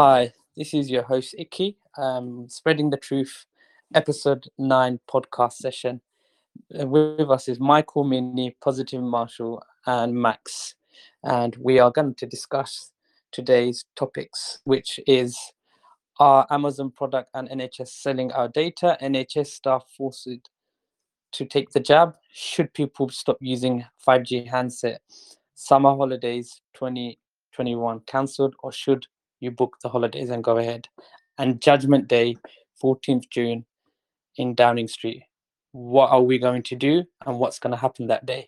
Hi, this is your host Icky, um, Spreading the Truth, episode 9 podcast session. Uh, With us is Michael Mini, Positive Marshall, and Max. And we are going to discuss today's topics, which is our Amazon product and NHS selling our data, NHS staff forced to take the jab, should people stop using 5G handset, summer holidays 2021 cancelled, or should you book the holidays and go ahead? And Judgment Day, 14th June in Downing Street. What are we going to do and what's going to happen that day?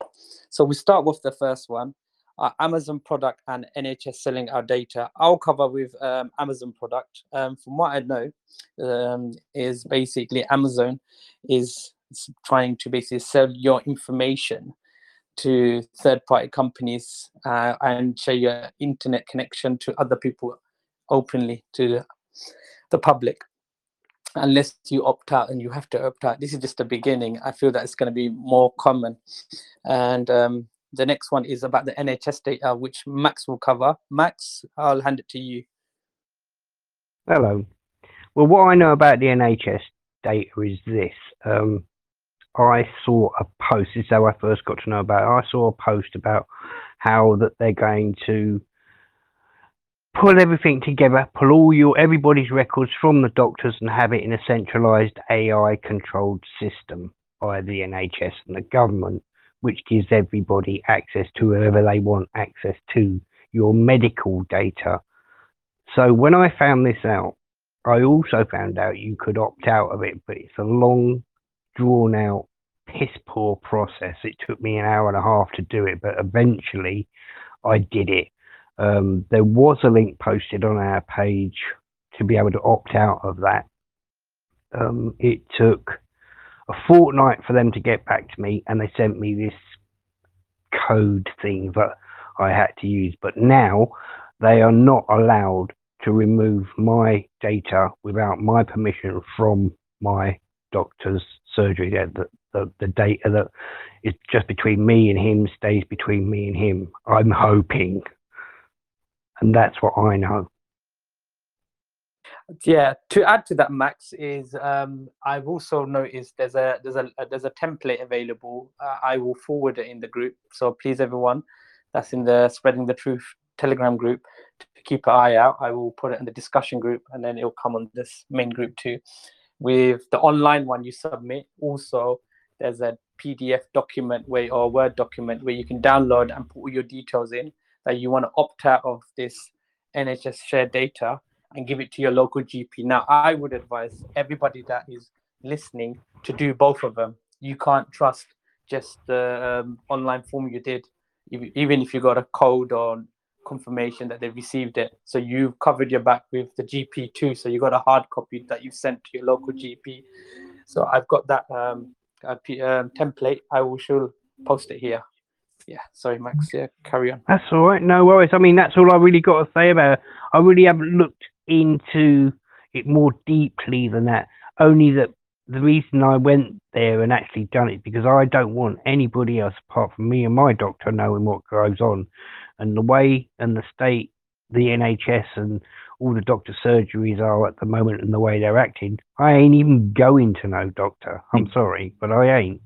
So we start with the first one. Our Amazon product and NHS selling our data. I'll cover with um, Amazon product. Um, from what I know, um, is basically Amazon is trying to basically sell your information to third party companies uh, and share your internet connection to other people openly to the, the public unless you opt out and you have to opt out this is just the beginning i feel that it's going to be more common and um, the next one is about the nhs data which max will cover max i'll hand it to you Hello. Well, what I know about the NHS data is this. Um, I saw a post. This is how I first got to know about it. I saw a post about how that they're going to pull everything together, pull all your everybody's records from the doctors, and have it in a centralised AI-controlled system by the NHS and the government, which gives everybody access to whoever they want access to your medical data. So when I found this out, I also found out you could opt out of it, but it's a long, drawn out, piss poor process. It took me an hour and a half to do it, but eventually I did it. Um, there was a link posted on our page to be able to opt out of that. Um, it took a fortnight for them to get back to me, and they sent me this code thing that I had to use. But now they are not allowed to remove my data without my permission from my doctor's surgery. The, the, the data that is just between me and him stays between me and him. I'm hoping. And that's what I know. yeah to add to that max is um, i've also noticed there's a there's a there's a template available. Uh, i will forward it in the group. So please everyone that's in the spreading the truth telegram group to keep an eye out. I will put it in the discussion group and then it'll come on this main group too. With the online one you submit also there's a pdf document where or word document where you can download and put all your details in that you want to opt out of this nhs shared data and give it to your local GP. Now, I would advise everybody that is listening to do both of them. You can't trust just the um, online form you did, even if you got a code or confirmation that they received it. So you've covered your back with the GP too. So you got a hard copy that you sent to your local GP. So I've got that um, uh, um, template. I will show post it here. Yeah, sorry, Max. Yeah, carry on. That's all right. No worries. I mean, that's all I really got to say about it. I really haven't looked into it more deeply than that. Only that the reason I went there and actually done it because I don't want anybody else apart from me and my doctor knowing what goes on. And the way and the state the NHS and all the doctor surgeries are at the moment and the way they're acting, I ain't even going to no doctor. I'm sorry, but I ain't.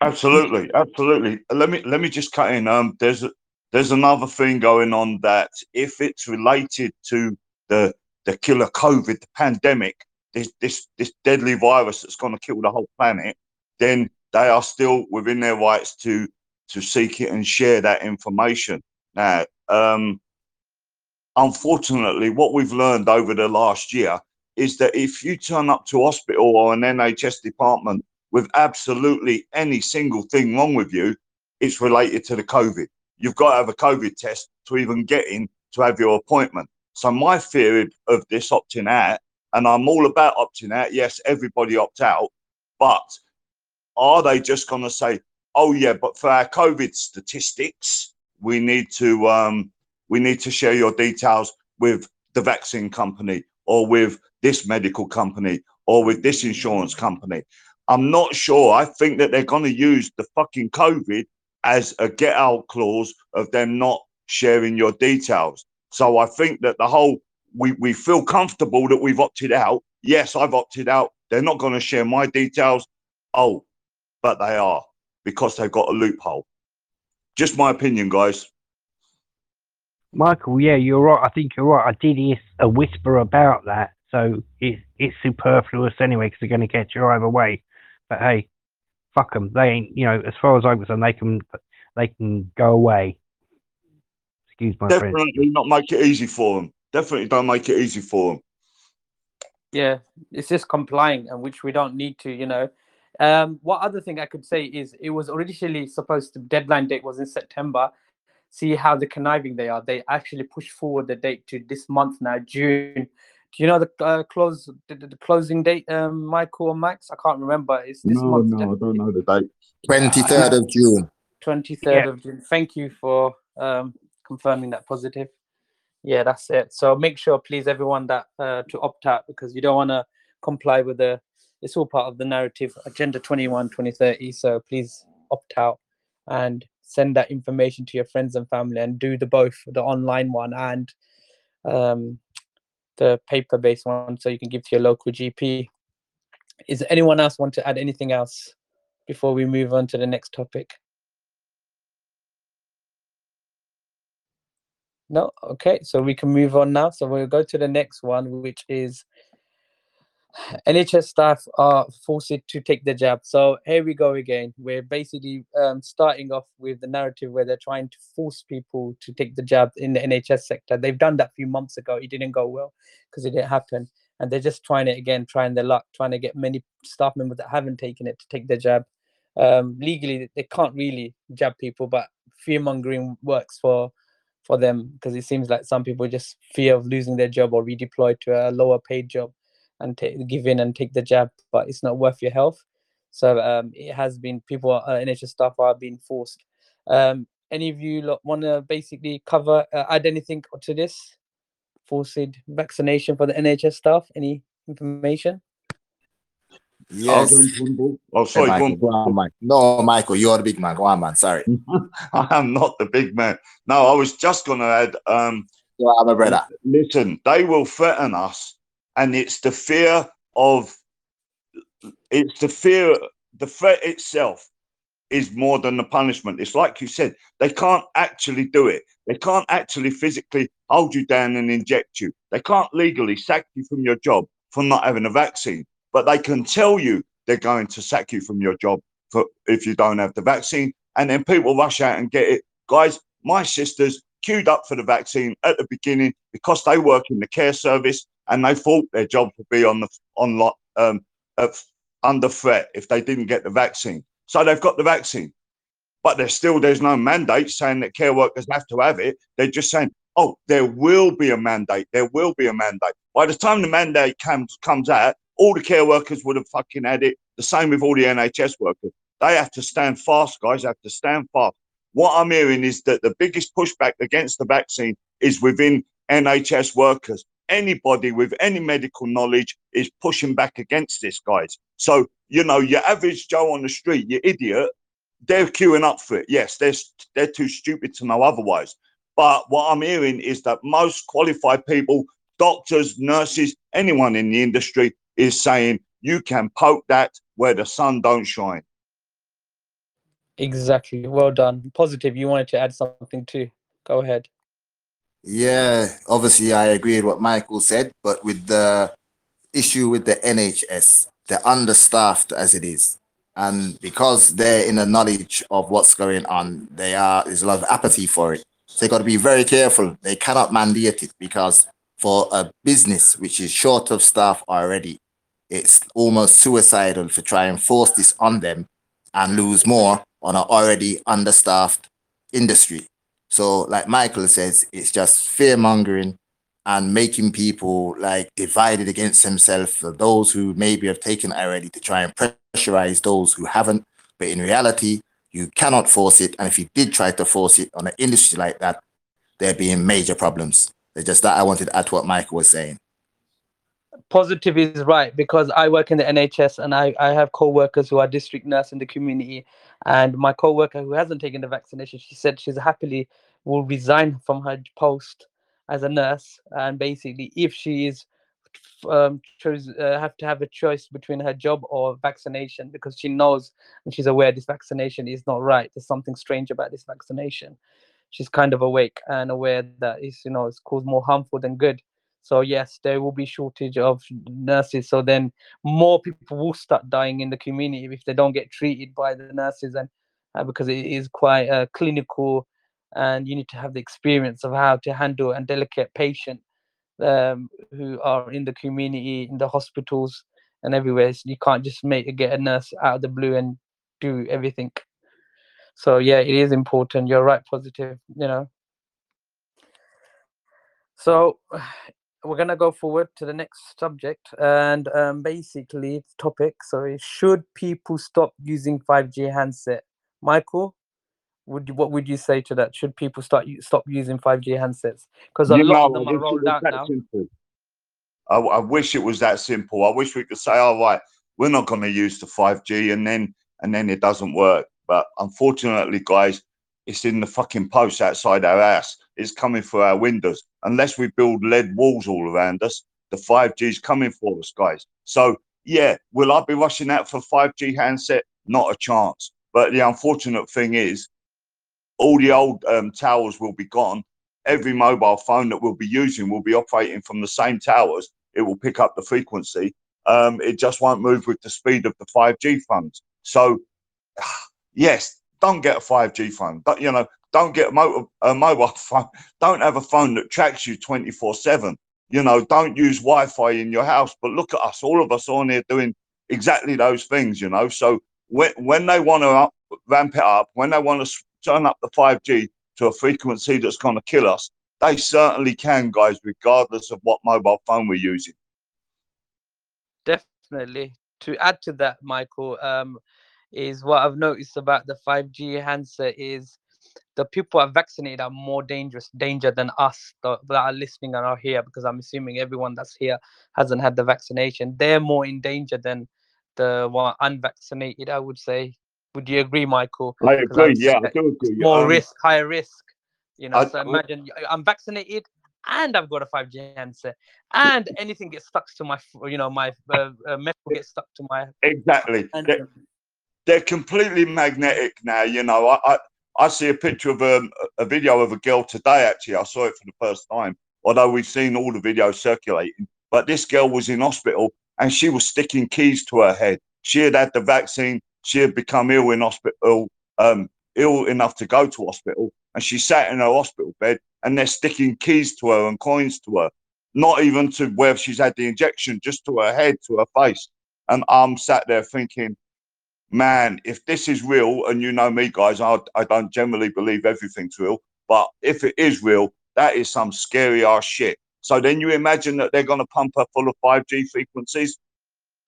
Absolutely, absolutely. Let me let me just cut in. Um, there's there's another thing going on that if it's related to the the killer COVID, the pandemic, this this this deadly virus that's going to kill the whole planet, then they are still within their rights to to seek it and share that information. Now, um, unfortunately, what we've learned over the last year is that if you turn up to hospital or an NHS department with absolutely any single thing wrong with you, it's related to the COVID. You've got to have a COVID test to even get in to have your appointment. So my theory of this opting out, and I'm all about opting out. Yes, everybody opt out, but are they just going to say, "Oh yeah, but for our COVID statistics, we need to um, we need to share your details with the vaccine company or with this medical company or with this insurance company." I'm not sure. I think that they're going to use the fucking COVID as a get out clause of them not sharing your details. So I think that the whole we, we feel comfortable that we've opted out. Yes, I've opted out. They're not going to share my details. Oh, but they are because they've got a loophole. Just my opinion, guys. Michael, yeah, you're right. I think you're right. I did hear a whisper about that, so it's it's superfluous anyway because they're going to get you either way. But hey, fuck them. They ain't. You know, as far as I'm concerned, they can they can go away. Excuse my French. Definitely not make it easy for them. Definitely don't make it easy for them. Yeah, it's just complying, and which we don't need to, you know. Um, what other thing I could say is it was originally supposed to deadline date was in September. See how the conniving they are. They actually pushed forward the date to this month now, June. Do you know the uh, close the, the closing date, um, Michael or Max? I can't remember. It's this No, month. no, I don't know the date. 23rd of June. 23rd Yeah. of June. Thank you for um, confirming that positive. Yeah, that's it. So make sure, please, everyone, that uh, to opt out because you don't want to comply with the. It's all part of the narrative Agenda 21 2030. So please opt out and send that information to your friends and family and do the both the online one and um, the paper based one so you can give to your local GP. Is anyone else want to add anything else before we move on to the next topic? No, okay, so we can move on now. So we'll go to the next one, which is NHS staff are forced to take the jab. So here we go again. We're basically um, starting off with the narrative where they're trying to force people to take the jab in the NHS sector. They've done that a few months ago. It didn't go well because it didn't happen. And they're just trying it again, trying their luck, trying to get many staff members that haven't taken it to take the jab. Um, legally, they can't really jab people, but fear mongering works for for them because it seems like some people just fear of losing their job or redeployed to a lower paid job and ta- give in and take the jab, but it's not worth your health. So um, it has been people, uh, NHS staff are being forced. Um, any of you want to basically cover, uh, add anything to this? Forced vaccination for the NHS staff? Any information? Yes. Oh, sorry, Hey, go Michael, on. go on, No, Michael, you're the big man. Go on, man. Sorry. I am not the big man. No, I was just going to add. Um, You are my brother. listen, they will threaten us, and it's the fear of. It's the fear. The threat itself is more than the punishment. It's like you said, they can't actually do it. They can't actually physically hold you down and inject you. They can't legally sack you from your job for not having a vaccine, but they can tell you they're going to sack you from your job for if you don't have the vaccine, and then people rush out and get it. Guys, my sisters queued up for the vaccine at the beginning because they work in the care service and they thought their job would be on the on lo- um under threat if they didn't get the vaccine. So they've got the vaccine, but there's still there's no mandate saying that care workers have to have it. They're just saying, oh, there will be a mandate. There will be a mandate. By the time the mandate comes comes out, all the care workers would have fucking had it. The same with all the NHS workers. They have to stand fast, guys. They Have to stand fast. What I'm hearing is that the biggest pushback against the vaccine is within NHS workers. Anybody with any medical knowledge is pushing back against this, guys. So, you know, your average Joe on the street, you idiot, they're queuing up for it. Yes, they're, they're too stupid to know otherwise. But what I'm hearing is that most qualified people, doctors, nurses, anyone in the industry is saying you can poke that where the sun don't shine. Exactly. Well done. Positive. You wanted to add something too. Go ahead. Yeah, obviously I agree with what Michael said, but with the issue with the NHS, they're understaffed as it is. And because they're in the knowledge of what's going on, they are there's a lot of apathy for it. So they've got to be very careful. They cannot mandate it because for a business which is short of staff already, it's almost suicidal to try and force this on them and lose more on an already understaffed industry. So, like Michael says, it's just fear mongering and making people like divided against themselves for those who maybe have taken it already to try and pressurize those who haven't. But in reality, you cannot force it. And if you did try to force it on an industry like that, there'd be major problems. It's just that I wanted to add to what Michael was saying. Positive is right because I work in the NHS and I, I have co-workers who are district nurse in the community and my co-worker who hasn't taken the vaccination she said she's happily will resign from her post as a nurse, and basically, if she is um, chose uh, have to have a choice between her job or vaccination because she knows and she's aware this vaccination is not right. There's something strange about this vaccination. She's kind of awake and aware that it's you know it's caused more harmful than good. So yes, there will be shortage of nurses. So then more people will start dying in the community if they don't get treated by the nurses and uh, because it is quite uh, clinical and you need to have the experience of how to handle a delicate patient um, who are in the community, in the hospitals, and everywhere. So you can't just make get a nurse out of the blue and do everything. So yeah, it is important. You're right, positive. You know. So we're gonna go forward to the next subject, and um, basically topic. Sorry, should people stop using 5G handset? Michael, would you, what would you say to that? Should people start stop using 5G handsets? Because a You lot of them I are rolled out now. I, I wish it was that simple. I wish we could say, "All right, we're not going to use the 5G," and then and then it doesn't work. But unfortunately, guys, it's in the fucking post outside our house. It's coming through our windows. Unless we build lead walls all around us, the 5G is coming for us, guys. So yeah, will I be rushing out for 5G handset? Not a chance. But the unfortunate thing is, all the old um, towers will be gone. Every mobile phone that we'll be using will be operating from the same towers. It will pick up the frequency. Um, it just won't move with the speed of the 5G phones. So, yes, don't get a 5G phone. Don't, you know, don't get a, mo- a mobile phone. Don't have a phone that tracks you 24 7. You know, don't use Wi Fi in your house. But look at us, all of us on here doing exactly those things, you know. So, when, when they want to ramp it up, when they want to turn up the 5G to a frequency that's going to kill us, they certainly can, guys, regardless of what mobile phone we're using. Definitely. To add to that, Michael, um, is what I've noticed about the 5G handset is the people are vaccinated are more dangerous danger than us that, that are listening and are here because I'm assuming everyone that's here hasn't had the vaccination. They're more in danger than the one unvaccinated, I would say. Would you agree, Michael? I agree. Yeah, I do agree. More Um, risk, higher risk. You know, I- so imagine I'm vaccinated and I've got a 5G handset, and anything gets stuck to my, you know, my uh, uh, metal gets stuck to my Exactly. and They're, completely magnetic now. You know, I, I, I see a picture of um, a, a video of a girl today. Actually, I saw it for the first time. Although we've seen all the videos circulating, but this girl was in hospital and she was sticking keys to her head. She had had the vaccine. She had become ill in hospital, um, ill enough to go to hospital, and she sat in her hospital bed. And they're sticking keys to her and coins to her, not even to where she's had the injection, just to her head, to her face. And I'm sat there thinking, man, if this is real, and you know me, guys, I, I don't generally believe everything's real, but if it is real, that is some scary ass shit. So then you imagine that they're going to pump her full of 5G frequencies.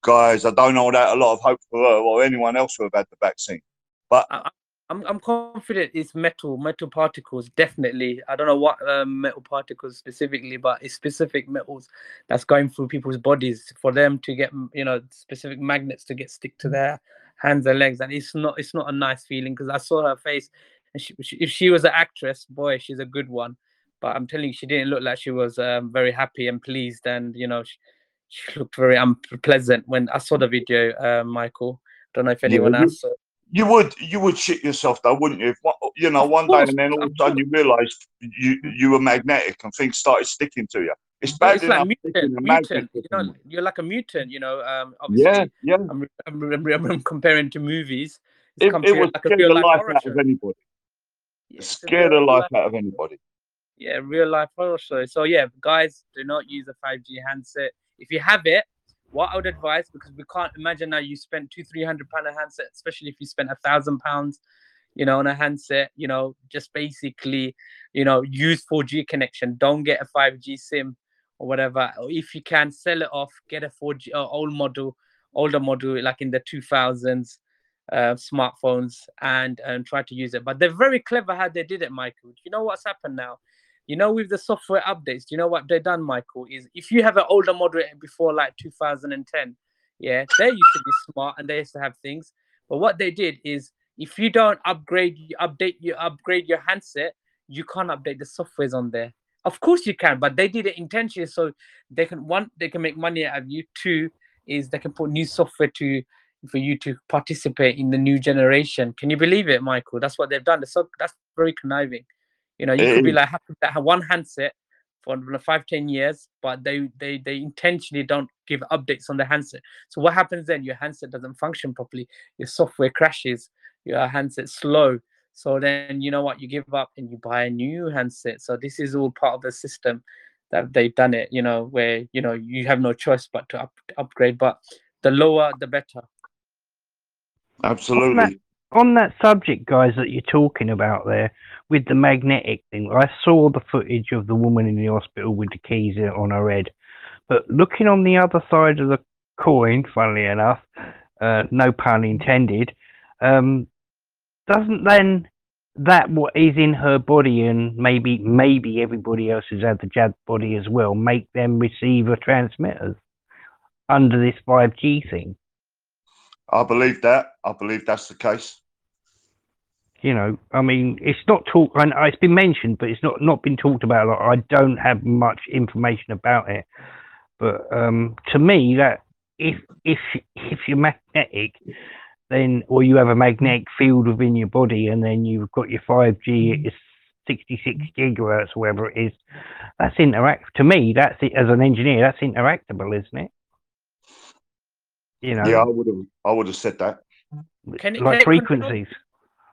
Guys, I don't know that a lot of hope for her or anyone else who have had the vaccine. But I'm I'm confident it's metal metal particles definitely. I don't know what um, metal particles specifically, but it's specific metals that's going through people's bodies for them to get you know specific magnets to get stick to their hands and legs, and it's not it's not a nice feeling because I saw her face, and she, she, if she was an actress, boy, she's a good one. But I'm telling you, she didn't look like she was um, very happy and pleased, and you know she, she looked very unpleasant when I saw the video. Uh, Michael, don't know if anyone you- else. You would you would shit yourself though, wouldn't you? If one, you know Of one course, day and then all of of a sudden you realised you you were magnetic and things started sticking to you. It's bad it's like mutant, sticking a magnet mutant. You know, you're like a mutant. You know, um, obviously, Yeah, yeah. I'm, I'm, I'm, I'm comparing to movies. It, it would like a scare the life out show. of anybody. Yeah, Scare the real life life- out of anybody. Yeah, real life horror show. So yeah, guys, do not use a 5G handset. If you have it, what I would advise, because we can't imagine now you spent two, three hundred pound a handset, especially if you spent a thousand pounds, you know, on a handset. You know, just basically, you know, use 4G connection. Don't get a 5G SIM or whatever. Or if you can sell it off, get a 4G uh, old model, older model, like in the 2000s. Uh, smartphones and and try to use it, but they're very clever how they did it, Michael. You know what's happened now? you know with the software updates you know what they've done michael is if you have an older model before like 2010 yeah they used to be smart and they used to have things but what they did is if you don't upgrade you update you upgrade your handset you can't update the softwares on there Of course you can, but they did it intentionally so they can one they can make money out of you. Two is they can put new software to for you to participate in the new generation. Can you believe it, Michael? That's what they've done. That's so that's very conniving. You know, you could be like happy to have one handset for five, ten years, but they they they intentionally don't give updates on the handset. So what happens then? Your handset doesn't function properly. Your software crashes. Your handset's slow. So then you know what? You give up and you buy a new handset. So this is all part of the system that they've done it. You know, where you know you have no choice but to up, upgrade. But the lower, the better. Absolutely. on that subject, guys, that you're talking about there with the magnetic thing, I saw the footage of the woman in the hospital with the keys on her head. But looking on the other side of the coin, funnily enough, uh, no pun intended, um, doesn't then that what is in her body and maybe maybe everybody else has had the jab body as well make them receiver transmitters under this 5G thing? I believe that. I believe that's the case. you know, I mean, it's not talk. and It's been mentioned, but it's not not been talked about a lot. I don't have much information about it, but um, to me, that if if if you're magnetic, then or you have a magnetic field within your body, and then you've got your five G, it's sixty six gigahertz, or whatever it is. That's interact. To me, that's it. As an engineer, that's interactable, isn't it? You know, Yeah, I would have. I would have said that. Can it- like can it control- frequencies.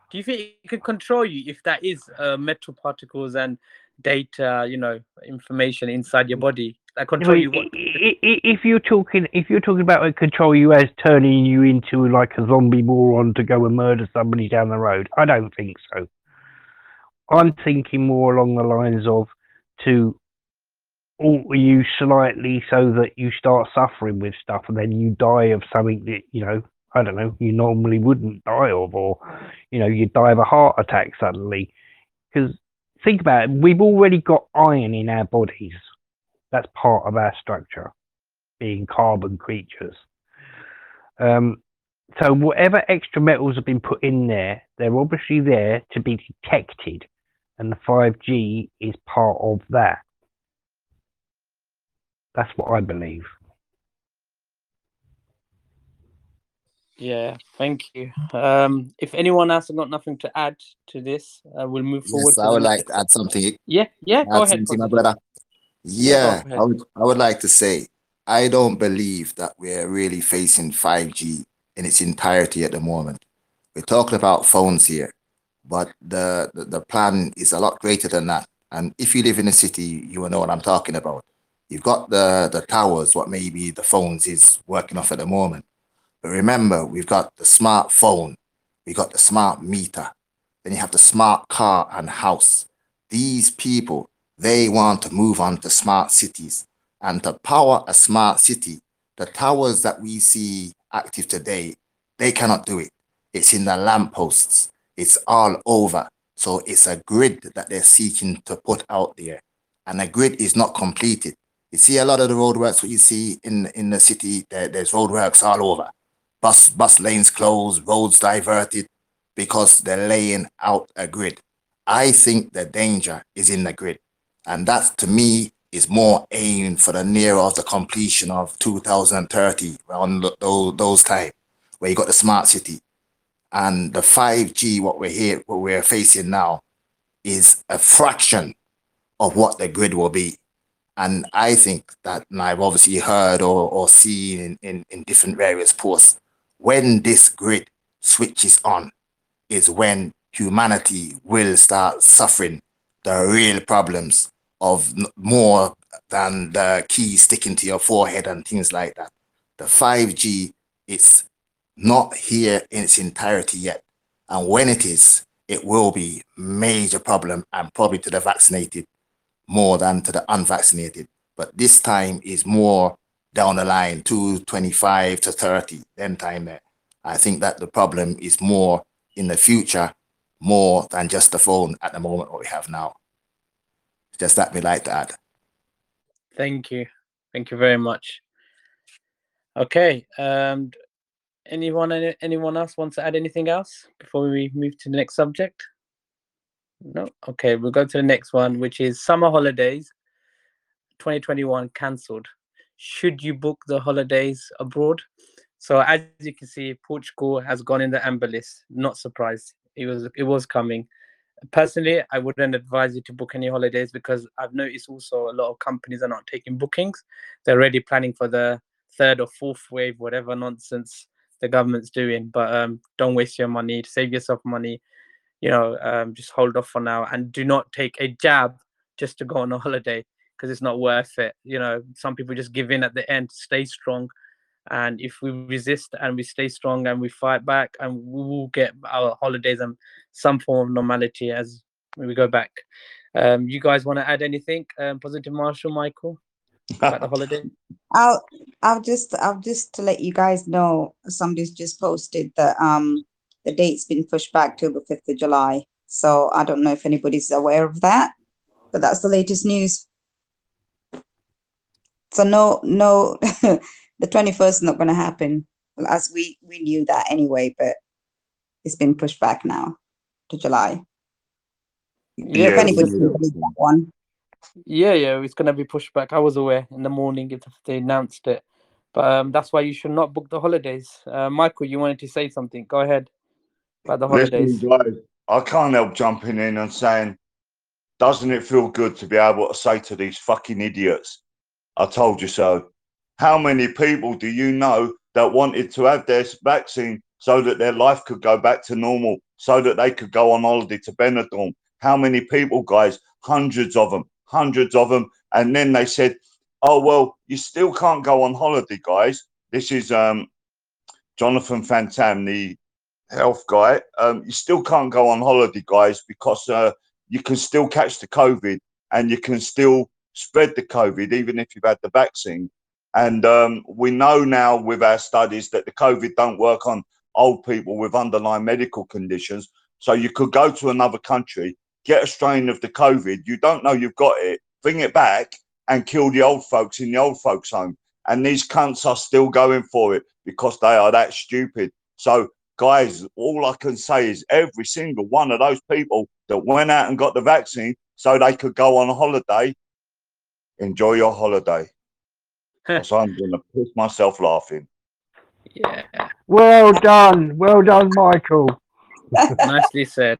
Do you think it can control you if that is uh, metal particles and data, you know, information inside your body that control you? What, i- i- i- if you're talking, if you're talking about a control you as turning you into like a zombie moron to go and murder somebody down the road, I don't think so. I'm thinking more along the lines of to alter you slightly so that you start suffering with stuff and then you die of something that you know I don't know you normally wouldn't die of, or you know you die of a heart attack suddenly. Because think about it, we've already got iron in our bodies that's part of our structure, being carbon creatures. Um, so whatever extra metals have been put in there, they're obviously there to be detected, and the 5G is part of that. That's what I believe. yeah, thank you. Um, if anyone else has got nothing to add to this, uh, we'll move forward. Yes, to I would like to add something. Yeah, yeah, go add ahead. my brother. Yeah, go I would, I would like to say, I don't believe that we're really facing 5G in its entirety at the moment. We're talking about phones here, but the, the, the plan is a lot greater than that. And if you live in a city, you will know what I'm talking about. You've got the, the towers, what maybe the phones is working off at the moment. But remember, we've got the smartphone, we've got the smart meter, then you have the smart car and house. These people, they want to move on to smart cities. And to power a smart city, the towers that we see active today, they cannot do it. It's in the lampposts, it's all over. So it's a grid that they're seeking to put out there. And the grid is not completed. You see a lot of the roadworks what you see in, in the city, there, there's roadworks all over. Bus bus lanes closed, roads diverted because they're laying out a grid. I think the danger is in the grid. And that to me is more aimed for the nearer of the completion of 2030, around those, those time, where you got the smart city. And the 5G, what we're here, what we're facing now, is a fraction of what the grid will be. And I think that, and I've obviously heard or, or seen in, in, in different various posts, when this grid switches on, is when humanity will start suffering the real problems of more than the key sticking to your forehead and things like that. The 5G, it's not here in its entirety yet. And when it is, it will be major problem and probably to the vaccinated more than to the unvaccinated. But this time is more down the line, 225 to 30, then time there. I think that the problem is more in the future, more than just the phone at the moment what we have now. Just that we like to add. Thank you. Thank you very much. Okay. Um, anyone any- anyone else wants to add anything else before we move to the next subject? No. Okay, we'll go to the next one, which is summer holidays 2021 cancelled. Should you book the holidays abroad? So as you can see, Portugal has gone in the amber list. Not surprised. It was it was coming. Personally, I wouldn't advise you to book any holidays because I've noticed also a lot of companies are not taking bookings. They're already planning for the third or fourth wave, whatever nonsense the government's doing. But um, don't waste your money. Save yourself money. You know, um, just hold off for now and do not take a jab just to go on a holiday because it's not worth it. You know, some people just give in at the end. Stay strong, and if we resist and we stay strong and we fight back, and we will get our holidays and some form of normality as we go back. Um, you guys want to add anything? Um, positive, Marshall, Michael, about the holiday? I'll I'll just I'll just to let you guys know somebody's just posted that um the date's been pushed back to the fifth of July. So I don't know if anybody's aware of that, but that's the latest news. So no no the twenty first is not gonna happen. As we we knew that anyway, but it's been pushed back now to July. Yeah, If Yeah, yeah. that one. Yeah, yeah, it's gonna be pushed back. I was aware in the morning if they announced it, but um, that's why you should not book the holidays. Uh, Michael, you wanted to say something? Go ahead about the holidays. Listen, I can't help jumping in and saying, doesn't it feel good to be able to say to these fucking idiots, I told you so? How many people do you know that wanted to have their vaccine so that their life could go back to normal, so that they could go on holiday to Benidorm? How many people, guys? Hundreds of them, hundreds of them. And then they said, oh, well, you still can't go on holiday, guys. This is um, Jonathan Van-Tam, the health guy, um, you still can't go on holiday, guys, because uh, you can still catch the COVID and you can still spread the COVID even if you've had the vaccine. And um, we know now with our studies that the COVID don't work on old people with underlying medical conditions. So you could go to another country, get a strain of the COVID, you don't know you've got it, bring it back and kill the old folks in the old folks home. And these cunts are still going for it because they are that stupid. So guys, all I can say is every single one of those people that went out and got the vaccine so they could go on a holiday, enjoy your holiday. So I'm going to piss myself laughing. Yeah, Well done, well done, Michael. nicely said.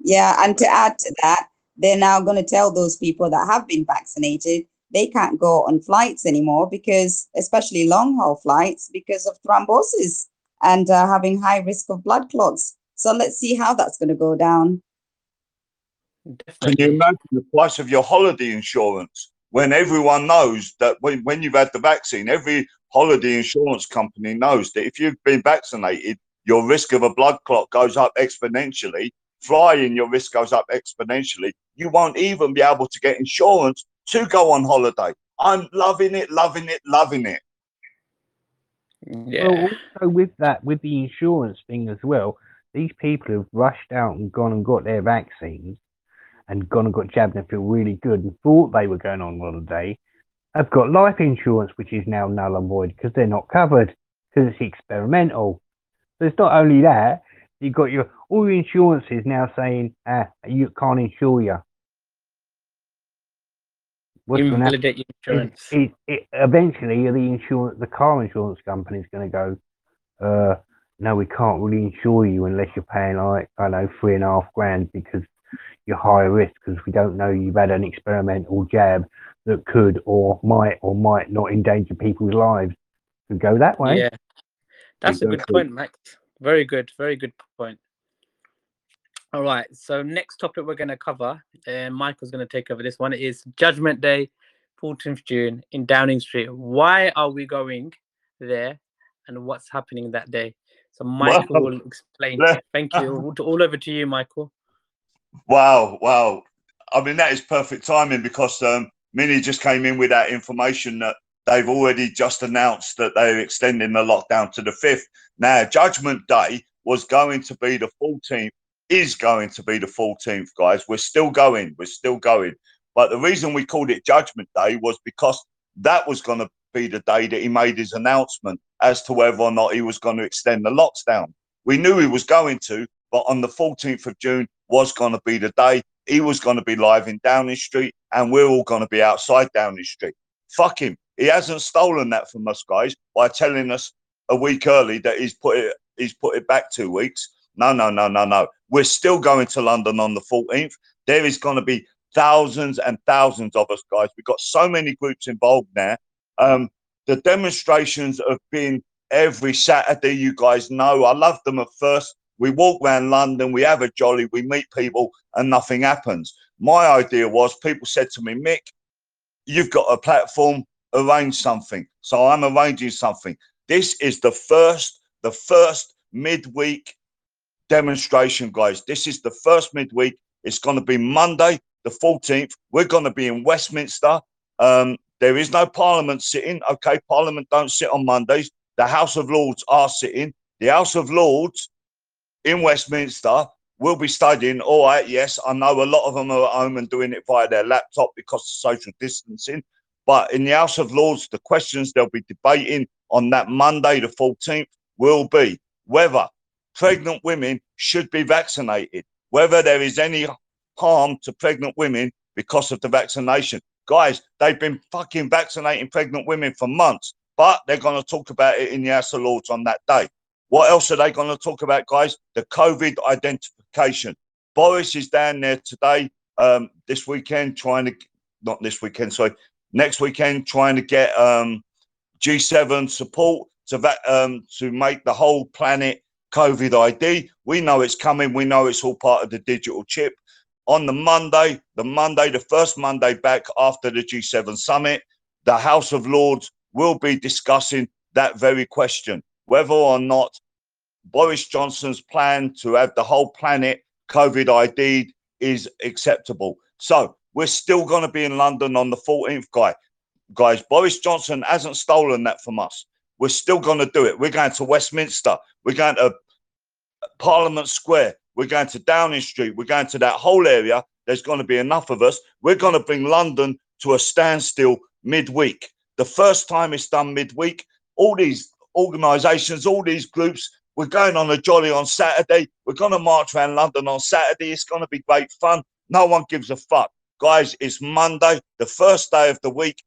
Yeah, and to add to that, they're now going to tell those people that have been vaccinated they can't go on flights anymore because, especially long haul flights, because of thrombosis and uh, having high risk of blood clots. So let's see how that's going to go down. Can you imagine the price of your holiday insurance when everyone knows that when, when you've had the vaccine, every holiday insurance company knows that if you've been vaccinated, your risk of a blood clot goes up exponentially. Flying, your risk goes up exponentially. You won't even be able to get insurance to go on holiday. I'm loving it, loving it, loving it. Yeah. Well, also with that, with the insurance thing as well, these people have rushed out and gone and got their vaccines and gone and got jabbed and feel really good and thought they were going on holiday, have got life insurance, which is now null and void because they're not covered because it's experimental. So it's not only that, you've got your all your insurances now saying, ah, you can't insure you. What's? Invalidate your insurance. it, it, eventually the insurance, the car insurance company is going to go, uh, no, we can't really insure you unless you're paying like, I don't know, three and a half grand because you're high risk because we don't know you've had an experimental jab that could or might or might not endanger people's lives. Could go that way. Yeah, that's a good point, Max. Very good, very good point. All right, so next topic we're going to cover, and Michael's going to take over this one, is Judgment Day, 14th June in Downing Street. Why are we going there, and what's happening that day? So Michael will explain. Thank you. All, all over to you, Michael. Wow, wow. I mean, that is perfect timing because um, Mini just came in with that information that they've already just announced that they're extending the lockdown to the 5th. Now, Judgment Day was going to be the 14th, is going to be the 14th, guys. We're still going, we're still going. But the reason we called it Judgment Day was because that was going to be the day that he made his announcement as to whether or not he was going to extend the lockdown. We knew he was going to, but on the 14th of June, was going to be the day. He was going to be live in Downing Street, and we're all going to be outside Downing Street. Fuck him. He hasn't stolen that from us, guys, by telling us a week early that he's put it he's put it back two weeks. No, no, no, no, no. We're still going to London on the 14th. There is going to be thousands and thousands of us, guys. We've got so many groups involved now. Um, the demonstrations have been every Saturday. You guys know I loved them at first. We walk around London, we have a jolly, we meet people, and nothing happens. My idea was people said to me, Mick, you've got a platform, arrange something. So I'm arranging something. This is the first, the first midweek demonstration, guys. This is the first midweek. It's going to be Monday, the 14th. We're going to be in Westminster. Um, there is no Parliament sitting. Okay, Parliament don't sit on Mondays. The House of Lords are sitting. The House of Lords in Westminster will be studying. All right, yes, I know a lot of them are at home and doing it via their laptop because of social distancing. But in the House of Lords, the questions they'll be debating on that Monday, the 14th, will be whether pregnant women should be vaccinated, whether there is any harm to pregnant women because of the vaccination. Guys, they've been fucking vaccinating pregnant women for months, but they're going to talk about it in the House of Lords on that day. What else are they going to talk about, guys? The COVID identification. Boris is down there today, um, this weekend, trying to, not this weekend, sorry, next weekend, trying to get um, G7 support to, va- um, to make the whole planet COVID ID. We know it's coming. We know it's all part of the digital chip. On the Monday, the Monday, the first Monday back after the G7 summit, the House of Lords will be discussing that very question whether or not Boris Johnson's plan to have the whole planet COVID ID is acceptable. So we're still going to be in London on the 14th, guy. Guys, Boris Johnson hasn't stolen that from us. We're still going to do it. We're going to Westminster. We're going to Parliament Square. We're going to Downing Street. We're going to that whole area. There's going to be enough of us. We're going to bring London to a standstill midweek. The first time it's done midweek, all these organisations, all these groups, we're going on a jolly on Saturday. We're going to march around London on Saturday. It's going to be great fun. No one gives a fuck. Guys, it's Monday, the first day of the week.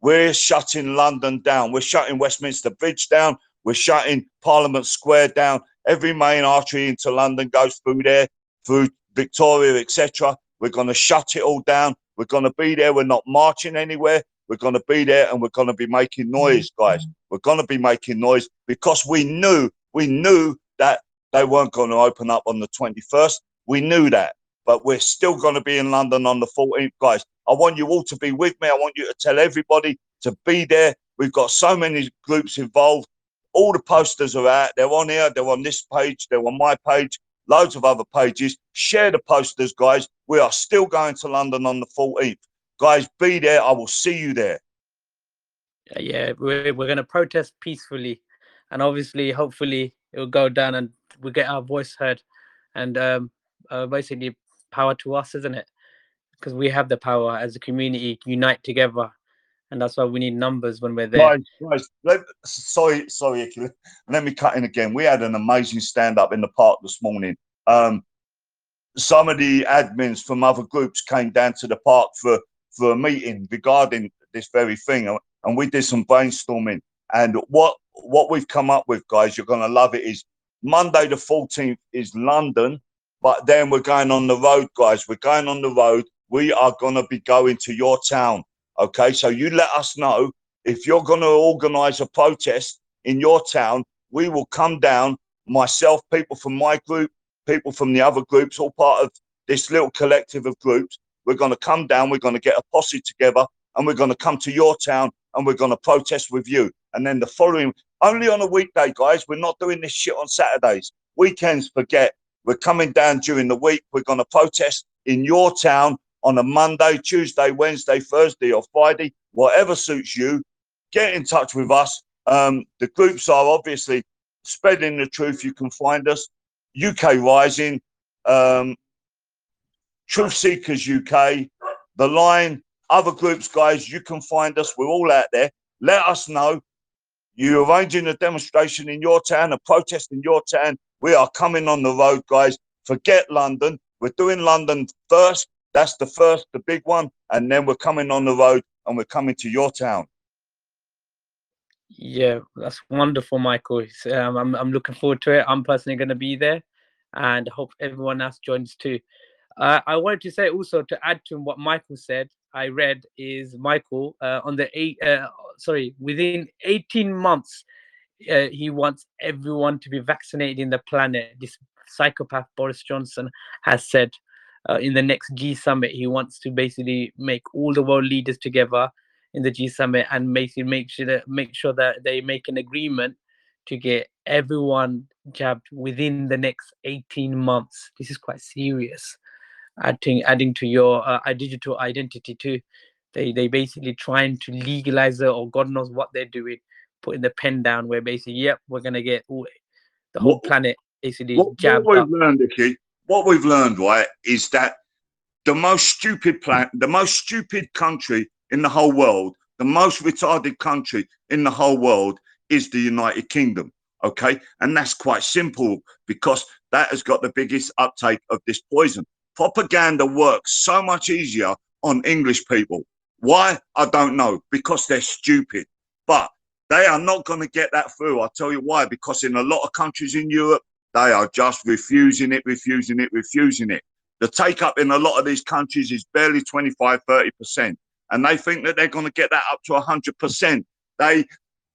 We're shutting London down. We're shutting Westminster Bridge down. We're shutting Parliament Square down. Every main artery into London goes through there, through Victoria, etc. We're going to shut it all down. We're going to be there. We're not marching anywhere. We're going to be there and we're going to be making noise, mm-hmm. guys. We're going to be making noise because we knew, we knew that they weren't going to open up on the 21st. We knew that, but we're still going to be in London on the 14th, guys. I want you all to be with me. I want you to tell everybody to be there. We've got so many groups involved. All the posters are out. They're on here. They're on this page. They're on my page. Loads of other pages. Share the posters, guys. We are still going to London on the 14th. Guys, be there. I will see you there. Yeah, we're we're gonna protest peacefully, and obviously, hopefully, it will go down and we get our voice heard, and um, uh, basically, power to us, isn't it? Because we have the power as a community, unite together, and that's why we need numbers when we're there. Guys, guys, let, sorry, sorry, let me cut in again. We had an amazing stand up in the park this morning. Um, some of the admins from other groups came down to the park for for a meeting regarding this very thing, and- we did some brainstorming. And what what we've come up with, guys, you're gonna love it. Is Monday the 14th is London, but then we're going on the road, guys. We're going on the road. We are gonna be going to your town. Okay, so you let us know if you're gonna organise a protest in your town. We will come down. Myself, people from my group, people from the other groups, all part of this little collective of groups. We're going to come down, we're going to get a posse together, and we're going to come to your town and we're going to protest with you. And then the following, only on a weekday, guys, we're not doing this shit on Saturdays. Weekends, forget. We're coming down during the week. We're going to protest in your town on a Monday, Tuesday, Wednesday, Thursday, or Friday, whatever suits you. Get in touch with us. Um, the groups are obviously spreading the truth. You can find us. UK Rising, um, Truth Seekers UK, The Line, other groups, guys. You can find us. We're all out there. Let us know. You're arranging a demonstration in your town, a protest in your town. We are coming on the road, guys. Forget London. We're doing London first. That's the first, the big one, and then we're coming on the road and we're coming to your town. Yeah, that's wonderful, Michael. Um, I'm I'm looking forward to it. I'm personally going to be there, and hope everyone else joins too. Uh, I wanted to say also to add to what Michael said. I read is Michael uh, on the eight. Uh, sorry, within 18 months, uh, he wants everyone to be vaccinated in the planet. This psychopath Boris Johnson has said uh, in the next G summit, he wants to basically make all the world leaders together in the G summit and basically make sure that make sure that they make an agreement to get everyone jabbed within the next 18 months. This is quite serious. Adding adding to your uh, digital identity too. They they basically trying to legalize it or God knows what they're doing, putting the pen down where basically, yep, we're gonna get all, the whole What- planet basically What, jabbed what we've up. learned, Iggy, what we've learned, right, is that the most stupid plan, the most stupid country in the whole world, the most retarded country in the whole world is the United Kingdom. Okay. And that's quite simple because that has got the biggest uptake of this poison. Propaganda works so much easier on English people. Why? I don't know. Because they're stupid. But they are not going to get that through. I'll tell you why. Because in a lot of countries in Europe, they are just refusing it, refusing it, refusing it. The take up in a lot of these countries is barely 25, 30%. And they think that they're going to get that up to 100%. They,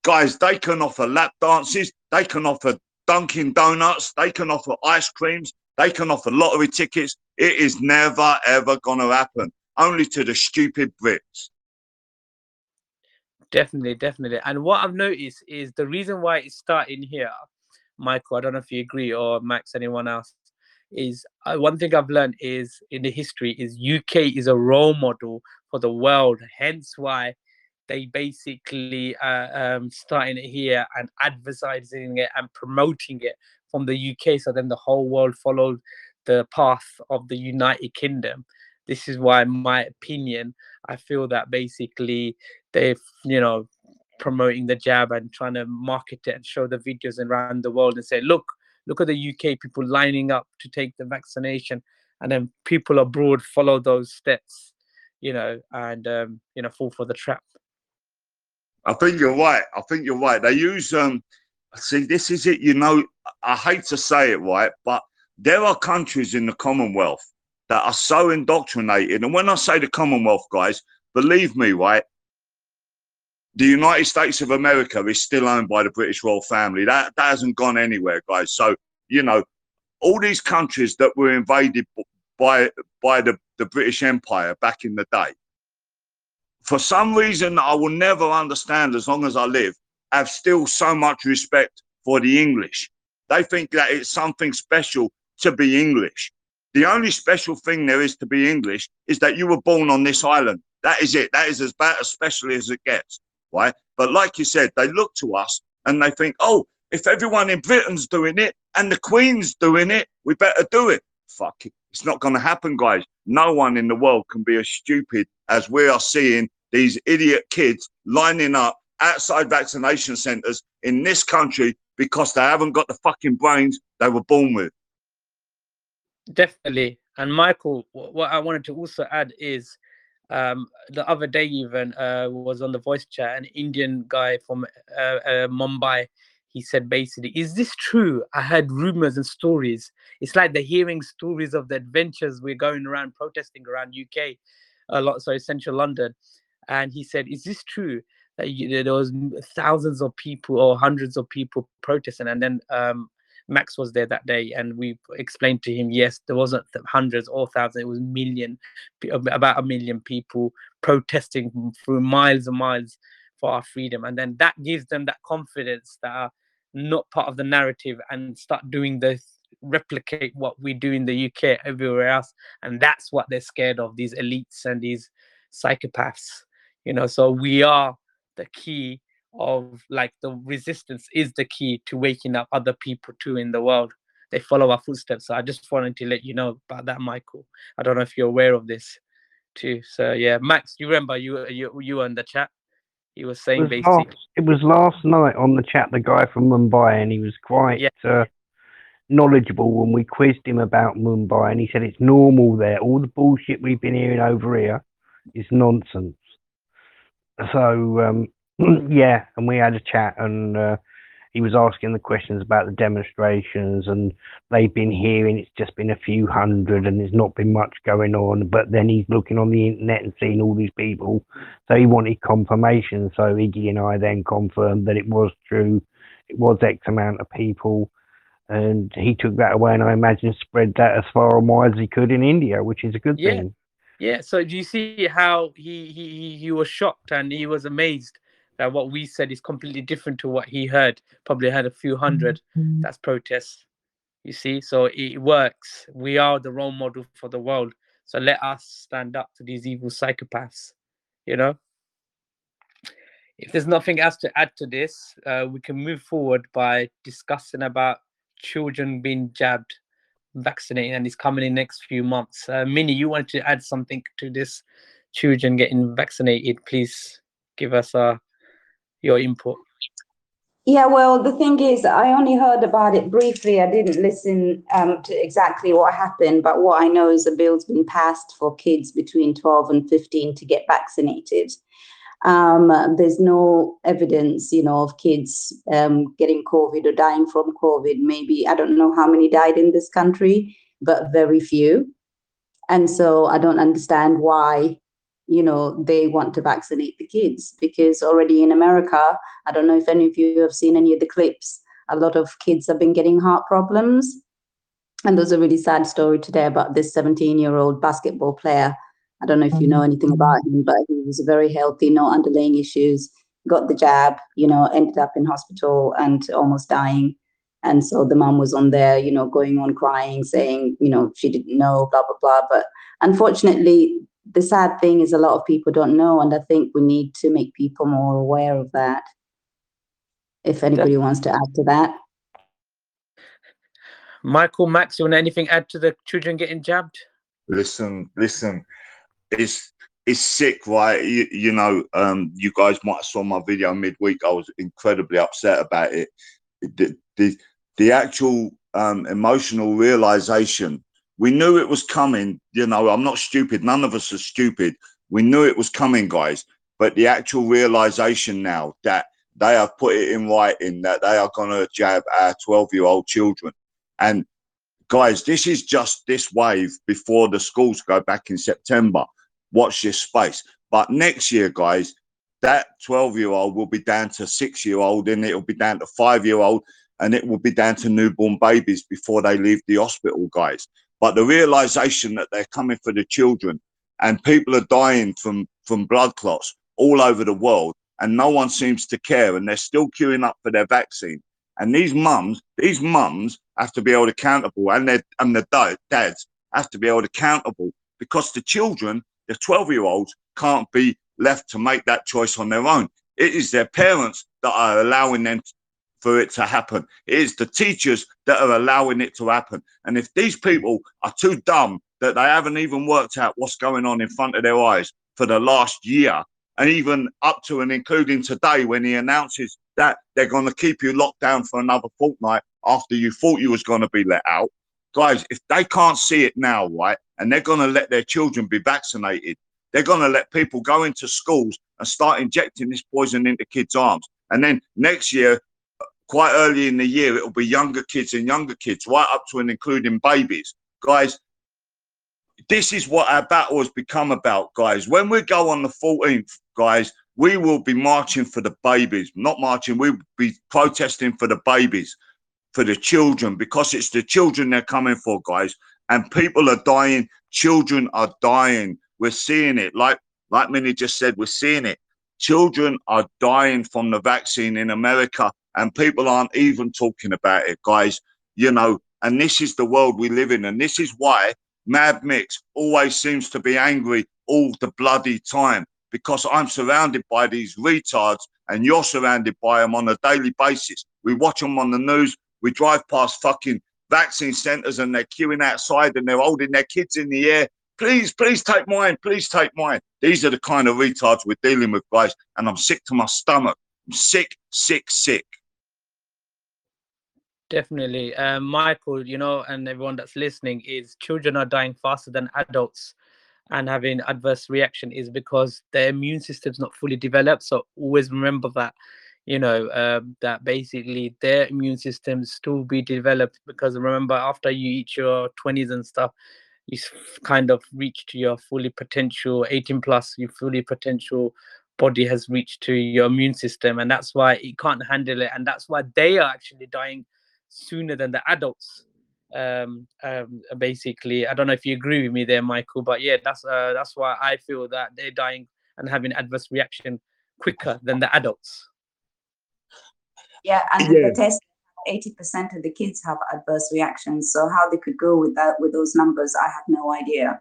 guys, they can offer lap dances, they can offer Dunkin' Donuts, they can offer ice creams, they can offer lottery tickets. It is never, ever going to happen. Only to the stupid Brits. Definitely, definitely. And what I've noticed is the reason why it's starting here, Michael, I don't know if you agree or Max, anyone else, is uh, one thing I've learned is in the history is UK is a role model for the world. Hence why they basically uh, um, starting it here and advertising it and promoting it from the UK. So then the whole world followed the path of the United Kingdom. This is why, in my opinion, I feel that basically they've you know promoting the jab and trying to market it and show the videos around the world and say look look at the uk people lining up to take the vaccination and then people abroad follow those steps you know and um, you know fall for the trap I think you're right. I think you're right. They use um see this is it, you know, I hate to say it right, but there are countries in the Commonwealth that are so indoctrinated. And when I say the Commonwealth, guys, believe me, right? The United States of America is still owned by the British royal family. That that hasn't gone anywhere, guys. So, you know, all these countries that were invaded by by the, the British Empire back in the day, for some reason I will never understand as long as I live, have still so much respect for the English. They think that it's something special to be English. The only special thing there is to be English is that you were born on this island. That is it. That is as bad as special as it gets, right? But like you said, they look to us and they think, oh, if everyone in Britain's doing it and the Queen's doing it, we better do it. Fuck it. It's not going to happen, guys. No one in the world can be as stupid as we are seeing these idiot kids lining up outside vaccination centres in this country because they haven't got the fucking brains they were born with. Definitely. And michael what i wanted to also add is um the other day even uh was on the voice chat an indian guy from uh, uh, mumbai. He said basically is this true? I heard rumors and stories. It's like the hearing stories of the adventures we're going around protesting around uk a lot sorry central london. And he said is this true that you, there was thousands of people or hundreds of people protesting? And then um Max was there that day, and we explained to him, yes, there wasn't hundreds or thousands; it was million, about a million people protesting through miles and miles for our freedom, and then that gives them that confidence that are not part of the narrative and start doing this, replicate what we do in the UK everywhere else, and that's what they're scared of these elites and these psychopaths, you know. So we are the key of like the resistance is the key to waking up other people too in the world. They follow our footsteps. So I just wanted to let you know about that, Michael. I don't know if you're aware of this too. So yeah, Max, you remember you you you were in the chat. He was It saying was, basically, last, it was last night on the chat, the guy from Mumbai, and he was quite Yeah. uh, knowledgeable when we quizzed him about Mumbai, and he said it's normal there. All the bullshit we've been hearing over here is nonsense. So um, yeah, and we had a chat, and uh, he was asking the questions about the demonstrations, and they've been hearing it's just been a few hundred, and there's not been much going on. But then he's looking on the internet and seeing all these people, so he wanted confirmation. So Iggy and I then confirmed that it was true. It was X amount of people, and he took that away, and I imagine spread that as far and wide as he could in India, which is a good Yeah. thing. Yeah. So do you see how he he he- he was shocked and he was amazed that what we said is completely different to what he heard. Probably had a few hundred. That's protests. You see, so it works. We are the role model for the world. So let us stand up to these evil psychopaths. You know. If there's nothing else to add to this, uh, we can move forward by discussing about children being jabbed, vaccinated, and it's coming in next few months. Uh, Minnie, you wanted to add something to this? Children getting vaccinated. Please give us uh, your input. Yeah, well, the thing is, I only heard about it briefly. I didn't listen um, to exactly what happened, but what I know is a bill's been passed for kids between 12 and 15 to get vaccinated. Um, there's no evidence, you know, of kids um, getting COVID or dying from COVID. Maybe, I don't know how many died in this country, but very few. And so I don't understand why, you know, they want to vaccinate the kids because already in America, I don't know if any of you have seen any of the clips. A lot of kids have been getting heart problems. And there's a really sad story today about this 17 year old basketball player. I don't know if you know mm-hmm. anything about him, but he was very healthy, no underlying issues, got the jab, you know, ended up in hospital and almost dying. And so the mom was on there, you know, going on crying, saying, you know, she didn't know, blah, blah, blah. But unfortunately, the sad thing is a lot of people don't know. And I think we need to make people more aware of that if anybody wants to add to that. Michael, Max, you want anything add to the children getting jabbed? listen, listen, it's it's sick, right? You, you know, um, you guys might have saw my video midweek. I was incredibly upset about it. The the, the actual um, emotional realization. We knew it was coming. You know, I'm not stupid. None of us are stupid. We knew it was coming, guys. But the actual realization now that they have put it in writing that they are going to jab our 12 year old children. And guys, this is just this wave before the schools go back in September. Watch this space. But next year, guys, that 12 year old will be down to six year old, and it'll be down to five year old, and it will be down to newborn babies before they leave the hospital, guys. But the realization that they're coming for the children and people are dying from, from blood clots all over the world, and no one seems to care, and they're still queuing up for their vaccine. And these mums, these mums have to be held accountable, and their and the dads have to be held accountable because the children, the 12 year olds, can't be left to make that choice on their own. It is their parents that are allowing them for it to happen. It is the teachers that are allowing it to happen. And if these people are too dumb that they haven't even worked out what's going on in front of their eyes for the last year, and even up to and including today when he announces that they're going to keep you locked down for another fortnight after you thought you was going to be let out. Guys, if they can't see it now, right, and they're going to let their children be vaccinated, they're going to let people go into schools and start injecting this poison into kids' arms. And then next year, quite early in the year, it'll be younger kids and younger kids, right up to and including babies. Guys, this is what our battle has become about, guys. When we go on the 14th, guys, we will be marching for the babies, not marching, we'll be protesting for the babies, for the children, because it's the children they're coming for, guys. And people are dying, children are dying. We're seeing it. Like like Minnie just said, we're seeing it. Children are dying from the vaccine in America, and people aren't even talking about it, guys. You know, and this is the world we live in, and this is why Mad Mix always seems to be angry all the bloody time because I'm surrounded by these retards and you're surrounded by them on a daily basis. We watch them on the news. We drive past fucking vaccine centers and they're queuing outside and they're holding their kids in the air. Please, please take mine. Please take mine. These are the kind of retards we're dealing with, guys. And I'm sick to my stomach. I'm sick, sick, sick. Definitely. Um, Michael, you know, and everyone that's listening is children are dying faster than adults and having adverse reaction is because their immune system's not fully developed. So always remember that, you know, um, that basically their immune system still be developed because remember after you eat your 20s and stuff, you kind of reach to your fully potential 18 plus, your fully potential body has reached to your immune system and that's why it can't handle it and that's why they are actually dying sooner than the adults um, um basically i don't know if you agree with me there michael but yeah that's uh, that's why i feel that they're dying and having adverse reaction quicker than the adults Yeah, and Yeah. the test, eighty percent of the kids have adverse reactions. So how they could go with that with those numbers, I have no idea.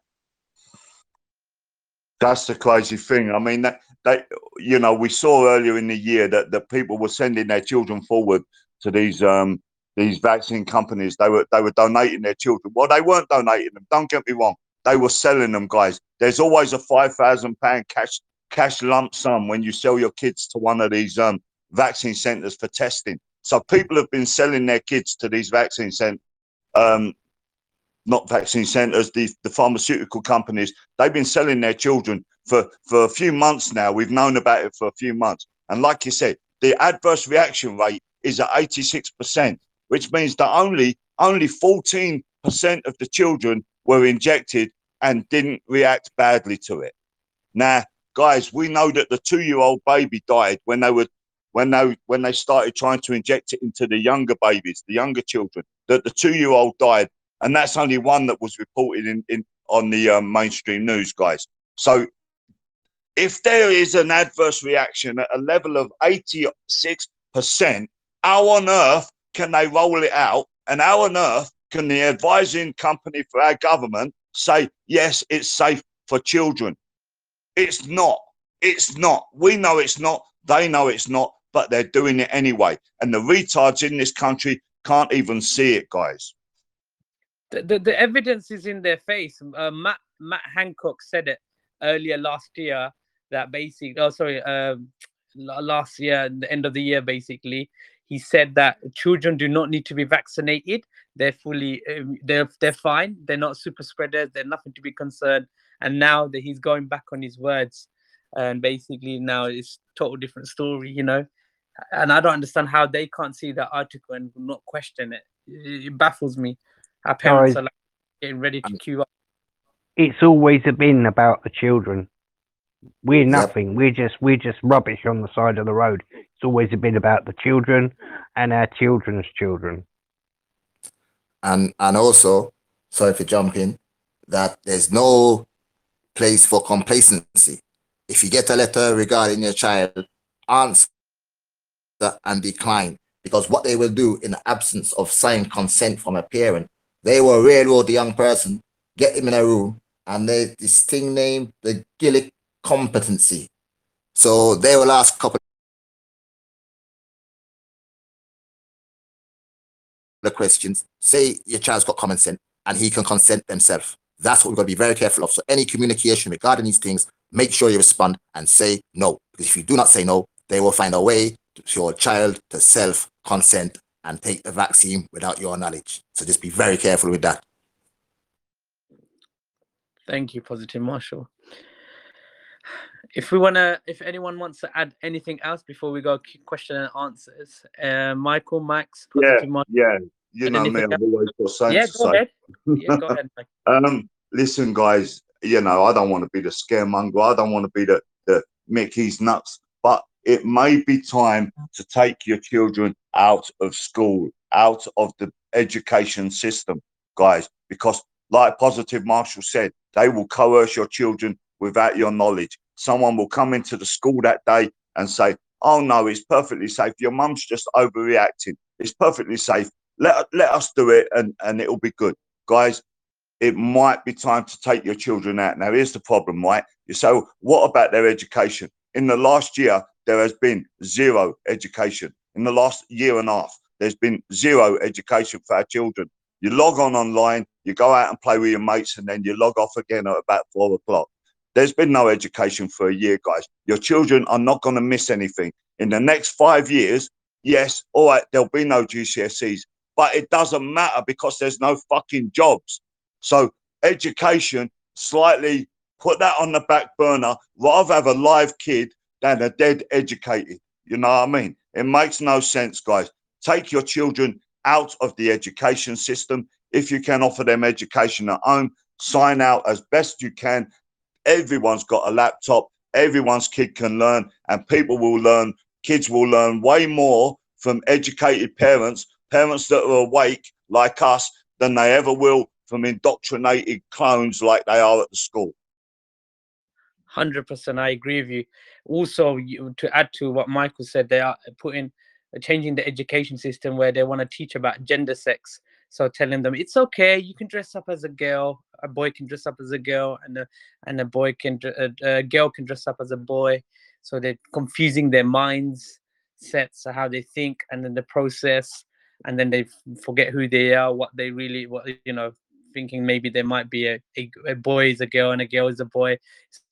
That's the crazy thing. I mean, that they, you know, we saw earlier in the year that that people were sending their children forward to these um these vaccine companies. They were they were donating their children. Well, they weren't donating them. Don't get me wrong. They were selling them, guys. There's always a five thousand pound cash cash lump sum when you sell your kids to one of these um vaccine centres for testing. So people have been selling their kids to these vaccine cent um not vaccine centres, the, the pharmaceutical companies, they've been selling their children for, for a few months now. We've known about it for a few months. And like you said, the adverse reaction rate is at 86%, which means that only only 14% of the children were injected and didn't react badly to it. Now, guys, we know that the two-year-old baby died when they were when they when they started trying to inject it into the younger babies, the younger children, that the two-year-old died and that's only one that was reported in, in on the um, mainstream news, guys. So, if there is an adverse reaction at a level of 86%, how on earth can they roll it out? And how on earth can the advising company for our government say, yes, it's safe for children? It's not. It's not. We know it's not. They know it's not, but they're doing it anyway. And the retards in this country can't even see it, guys. the, the, the evidence is in their face. Uh, Matt Matt Hancock said it earlier last year that basically, oh sorry, um, last year, the end of the year, basically, he said that children do not need to be vaccinated. They're fully, um, they're they're fine. They're not super spreaders. They're nothing to be concerned. And now that he's going back on his words, and basically now it's total different story, you know. And I don't understand how they can't see that article and not question it. It, it baffles me. Our parents Guys, are like getting ready to queue up. It's always been about the children. We're Yep. nothing. We're just we're just rubbish on the side of the road. It's always been about the children and our children's children. and and also sorry for jumping that there's no place for complacency. If you get a letter regarding your child answer and decline. Because what they will do in the absence of signed consent from a parent they will railroad the young person get him in a room and they this thing named the Gillick competency. So they will ask a couple questions, say your child's got common sense and he can consent themselves. That's what we've got to be very careful of. So any communication regarding these things, make sure you respond and say no. Because if you do not say no, they will find a way to your child to self consent and take the vaccine without your knowledge. So just be very careful with that. Thank you, Positive Marshall. If we wanna, if anyone wants to add anything else before we go q- question and answers, uh, Michael, Max, Yeah, Marshall. yeah. You know me, I've always got something Yeah, to go say. ahead. Yeah, go ahead. Um, listen, guys, you know, I don't want to be the scaremonger. I don't want to be the, the Mickey's nuts, but it may be time to take your children out of school, out of the education system, guys, because like Positive Marshall said, they will coerce your children without your knowledge. Someone will come into the school that day and say, Oh no, it's perfectly safe. Your mum's just overreacting. It's perfectly safe. Let, let us do it and, and it'll be good. Guys, it might be time to take your children out. Now, here's the problem, right? You say, what about their education? In the last year, there has been zero education. In the last year and a half, there's been zero education for our children. You log on online, you go out and play with your mates, and then you log off again at about four o'clock. There's been no education for a year, guys. Your children are not going to miss anything. In the next five years, yes, all right, there'll be no GCSEs, but it doesn't matter because there's no fucking jobs. So education, slightly put that on the back burner. Rather have a live kid than a dead educated. You know what I mean? It makes no sense, guys. Take your children out of the education system. If you can offer them education at home, sign out as best you can. Everyone's got a laptop. Everyone's kid can learn, and people will learn. Kids will learn way more from educated parents, parents that are awake like us, than they ever will from indoctrinated clones like they are at the school. Hundred percent, I agree with you. Also, you, to add to what Michael said, they are putting uh, changing the education system where they want to teach about gender sex. So telling them it's okay, you can dress up as a girl, a boy can dress up as a girl, and a and a boy can a, a girl can dress up as a boy. So they're confusing their minds sets how they think, and then the process, and then they forget who they are, what they really, what you know, thinking maybe there might be a, a, a boy is a girl and a girl is a boy,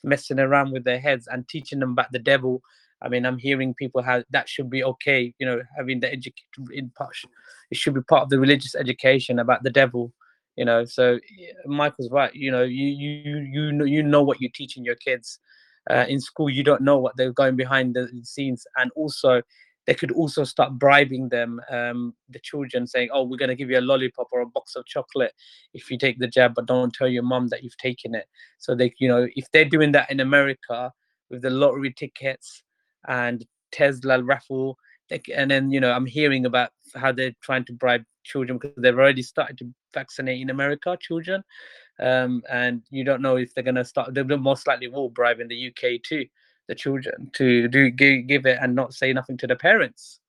messing around with their heads and teaching them about the devil. I mean, I'm hearing people how that should be okay, you know, having the education in part, it should be part of the religious education about the devil, you know. So Michael's right, you know, you you you know you know what you're teaching your kids. Uh, in school, you don't know what they're going behind the scenes, and also they could also start bribing them, um, the children, saying, "Oh, we're going to give you a lollipop or a box of chocolate if you take the jab, but don't tell your mom that you've taken it." So they, you know, if they're doing that in America with the lottery tickets and Tesla raffle, they, and then you know, I'm hearing about how they're trying to bribe children because they've already started to vaccinate in America children, um, and you don't know if they're going to start. They most likely will bribe in the UK too the children to do give, give it and not say nothing to the parents.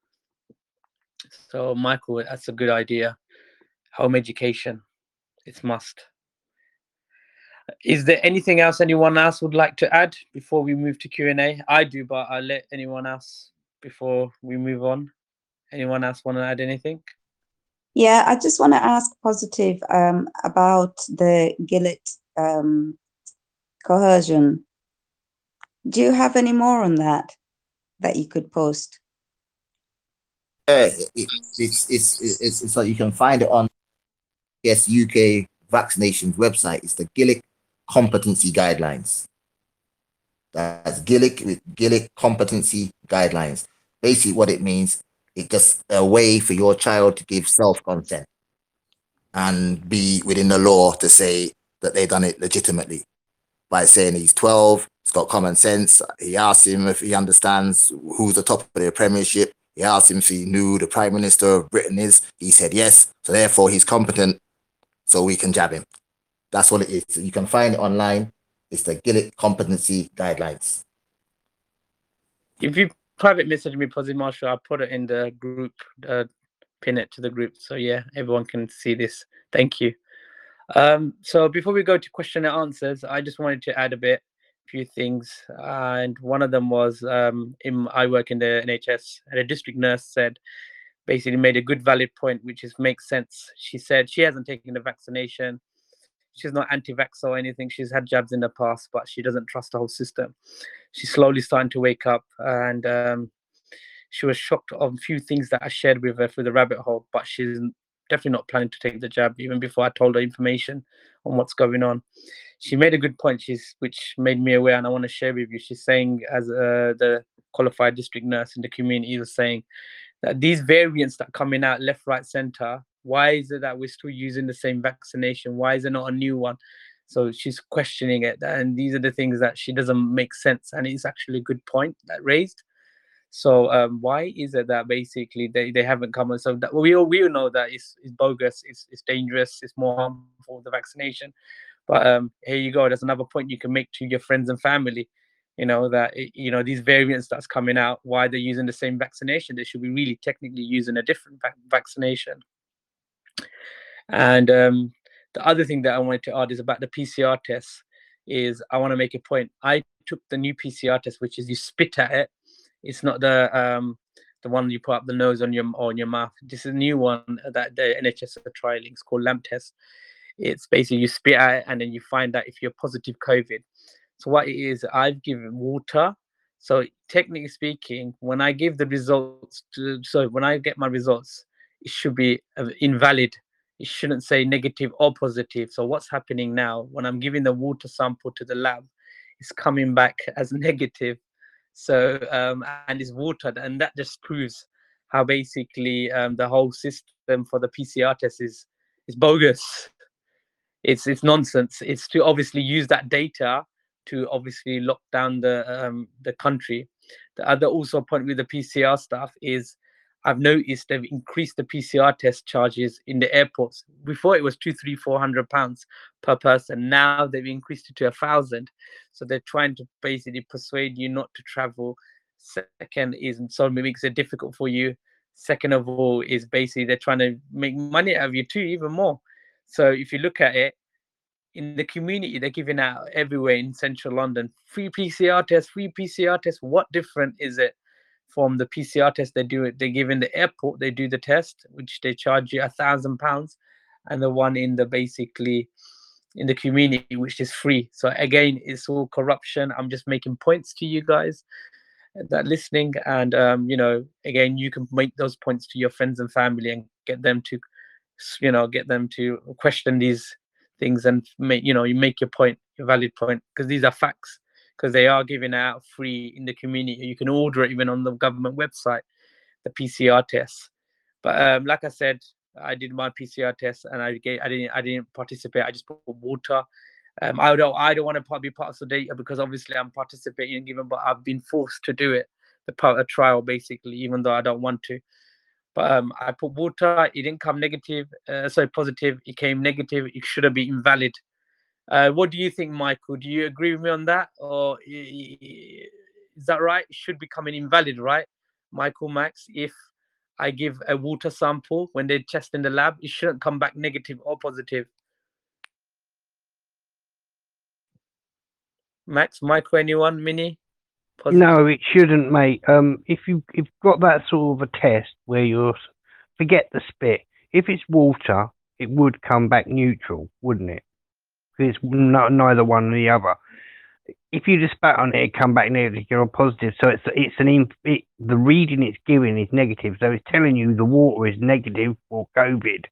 So michael that's a good idea. Home education it's must. Is there anything else anyone else would like to add before we move to q&a i do but i'll let anyone else before we move on. Anyone else want to add anything? Yeah, I just want to ask positive um, about the Gillick um, coercion. Do you have any more on that that you could post? Yeah, it, it's, it's, it's, it's, it's like you can find it on yes UK vaccinations website. It's the Gillick competency guidelines. That's Gillick with Gillick competency guidelines. Basically, what it means, it's just a way for your child to give self consent and be within the law to say that they've done it legitimately by saying he's 12, he's got common sense. He asked him if he understands who's the top of the premiership. He asked him if he knew the Prime Minister of Britain is. He said yes. So therefore he's competent. So we can jab him. That's what it is. You can find it online. It's the Gillick Competency Guidelines. if you private message me positive marshall i'll put it in the group uh, pin it to the group so yeah everyone can see this thank you um so before we go to question and answers i just wanted to add a bit a few things and one of them was um in i work in the nhs and a district nurse said basically made a good valid point which is makes sense. She said she hasn't taken the vaccination. She's not anti-vax or anything. She's had jabs in the past but she doesn't trust the whole system. She's slowly starting to wake up and um, she was shocked on a few things that i shared with her through the rabbit hole but she's definitely not planning to take the jab even before i told her information on what's going on. She made a good point she's which made me aware and i want to share with you. She's saying as uh, the qualified district nurse in the community was saying that these variants that coming out left right center why is it that we're still using the same vaccination? Why is there not a new one? So she's questioning it and these are the things that she doesn't make sense and it's actually a good point that raised so um, why is it that basically they, they haven't come and so that we all we all know that it's, it's bogus it's, it's dangerous it's more harmful the vaccination but um, here you go there's another point you can make to your friends and family you know that you know these variants that's coming out why they're using the same vaccination they should be really technically using a different vac- vaccination and um, the other thing that I wanted to add is about the PCR test. Is I want to make a point. I took the new PCR test, which is you spit at it. It's not the um, the one you put up the nose on your on your mouth. This is a new one that the NHS are trialing. It's called LAMP test. It's basically you spit it and then you find out if you're positive COVID. So what it is, I've given water. So technically speaking, when I give the results to so when I get my results, it should be uh, invalid. It shouldn't say negative or positive. So what's happening now when I'm giving the water sample to the lab, it's coming back as negative. So um, and it's watered, and that just proves how basically um, the whole system for the PCR test is is bogus. It's it's nonsense. It's to obviously use that data to obviously lock down the um, the country. The other also point with the PCR stuff is I've noticed they've increased the PCR test charges in the airports. Before it was two, three, four hundred pounds per person. Now they've increased it to a thousand. So they're trying to basically persuade you not to travel. Second is so it makes it difficult for you. Second of all is basically they're trying to make money out of you too, even more. So if you look at it, in the community, they're giving out everywhere in central London free PCR tests, free PCR tests. What different is it from the PCR test they do it? They give in the airport, they do the test, which they charge you a thousand pounds, and the one in the basically in the community, which is free. So again, it's all corruption. I'm just making points to you guys that listening, and um, you know, again, you can make those points to your friends and family and get them to, you know, get them to question these things and make you know you make your point your valid point because these are facts because they are giving out free in the community. You can order it even on the government website the pcr tests but um, like i said i did my pcr test and i i didn't i didn't participate. I just put water. Um, i don't i don't want to be part of the data because obviously i'm participating given but i've been forced to do it the part of trial basically even though i don't want to. But um, I put water, it didn't come negative, uh, sorry, positive, it came negative, it should have been invalid. Uh, what do you think, Michael? Do you agree with me on that? Or is that right? Should be coming invalid, right? Michael Max, if I give a water sample when they test in the lab, it shouldn't come back negative or positive. Max, Michael, anyone, Minnie? Positive? No, it shouldn't, mate. Um, if you if you've got that sort of a test where you're forget the spit. If it's water, it would come back neutral, wouldn't it? Because it's no, neither one nor the other. If you just spat on it, it come back negative or positive. So it's it's an it, the reading it's giving is negative. So it's telling you the water is negative for COVID,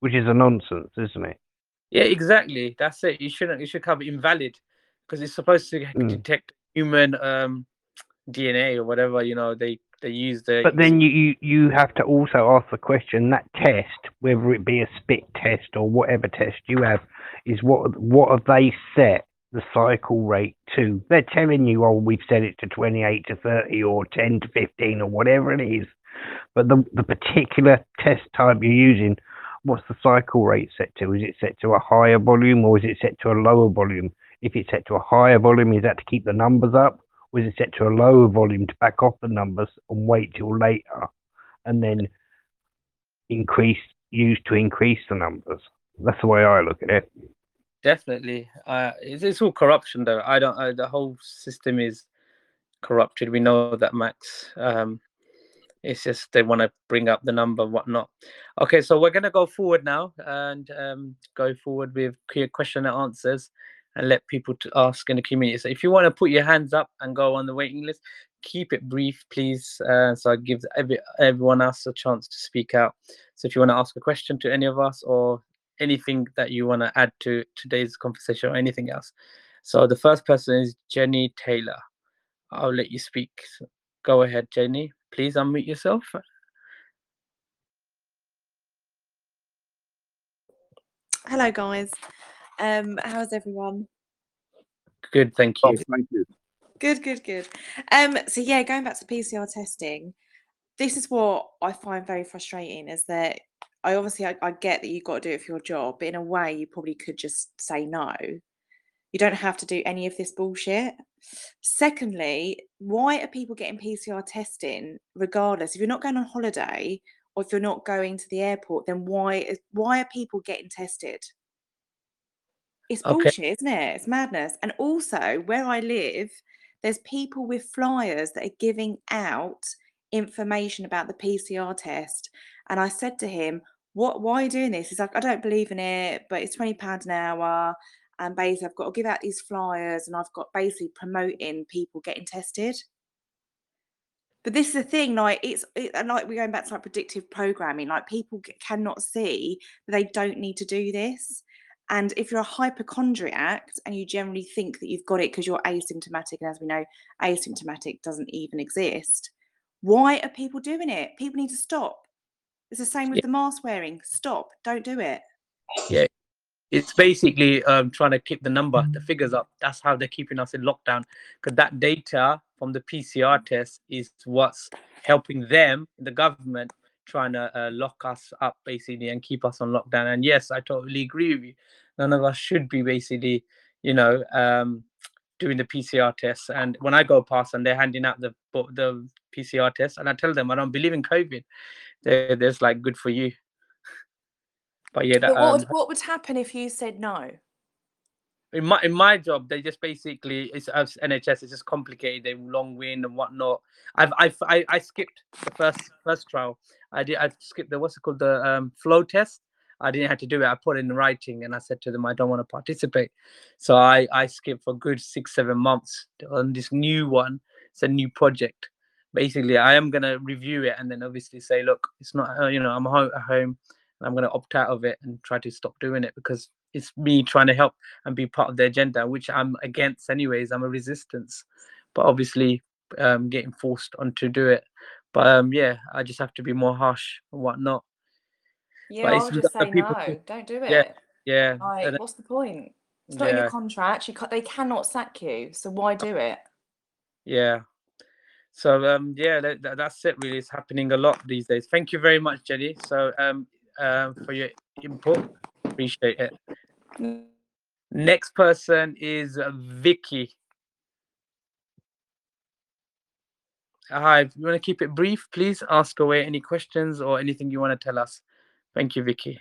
which is a nonsense, isn't it? Yeah, exactly. That's it. You shouldn't. You should come invalid because it's supposed to mm. detect human um, DNA or whatever you know they they use the. But then you, you you have to also ask the question that test, whether it be a spit test or whatever test you have, is what what have they set the cycle rate to? They're telling you, oh, we've set it to twenty eight to thirty or ten to fifteen or whatever it is, but the the particular test type you're using. What's the cycle rate set to? Is it set to a higher volume or is it set to a lower volume? If it's set to a higher volume, is that to keep the numbers up? Is it set to a lower volume to back off the numbers and wait till later and then increase, use to increase the numbers? That's the way I look at it. Definitely. Uh, it's, it's all corruption, though. I don't, uh, the whole system is corrupted. We know that, Max. Um, it's just they want to bring up the number whatnot okay so we're going to go forward now and um, go forward with clear question and answers and let people to ask in the community. So if you want to put your hands up and go on the waiting list, keep it brief, please. Uh, so I give every, everyone else a chance to speak out. So if you want to ask a question to any of us or anything that you want to add to today's conversation or anything else. So the first person is Jenny Taylor. I'll let you speak. So go ahead, Jenny. Please unmute yourself. Hello, guys. Um, how's everyone? Good, thank you. Oh, thank you. Good, good, good. Um, so yeah, going back to PCR testing, this is what I find very frustrating is that I obviously I, I get that you've got to do it for your job, but in a way you probably could just say no. You don't have to do any of this bullshit. Secondly, why are people getting PCR testing regardless? If you're not going on holiday or if you're not going to the airport, then why why are people getting tested? It's Okay. bullshit, isn't it? It's madness. And also, where I live, there's people with flyers that are giving out information about the PCR test. And I said to him, "What? Why are you doing this?" He's like, "I don't believe in it, but it's twenty pounds an hour, and basically I've got to give out these flyers, and I've got basically promoting people getting tested." But this is the thing, like it's it, and like we're going back to like predictive programming. Like people cannot see that they don't need to do this. And if you're a hypochondriac and you generally think that you've got it because you're asymptomatic, and as we know, asymptomatic doesn't even exist, why are people doing it? People need to stop. It's the same with Yeah. the mask wearing. Stop. Don't do it. Yeah. It's basically um, trying to keep the number, the figures up. That's how they're keeping us in lockdown. Because that data from the PCR test is what's helping them, the government, trying to uh, lock us up basically and keep us on lockdown. And yes, I totally agree with you. None of us should be basically, you know, um, doing the PCR tests. And when I go past and they're handing out the the PCR test, and I tell them I don't believe in COVID, they're, there's like good for you. But yeah, that, But what, um, would, what would happen if you said no? In my in my job, they just basically it's as NHS. It's just complicated. They long wind and whatnot. I've I've I, I skipped the first first trial. I did. I skipped the what's it called the um, flow test. I didn't have to do it. I put it in writing and I said to them I don't want to participate. So I I skipped for good six seven months on this new one. It's a new project. Basically, I am gonna review it and then obviously say, look, it's not. Uh, you know, I'm home at home. And I'm gonna opt out of it and try to stop doing it because it's me trying to help and be part of the agenda, which I'm against anyways. I'm a resistance, but obviously um, getting forced on to do it. But um, yeah, I just have to be more harsh and whatnot. Yeah, But I it's would just say people no. Don't do it. Yeah, Yeah, Like, what's the point? It's not in yeah, your contract. You they cannot sack you. So why do it? yeah. So um, yeah, that, that- that's it. Really, it's happening a lot these days. Thank you very much, Jenny. So um, um, for your input, appreciate it. Next person is Vicky. Hi, if you want to keep it brief, please ask away any questions or anything you want to tell us. Thank you, Vicky.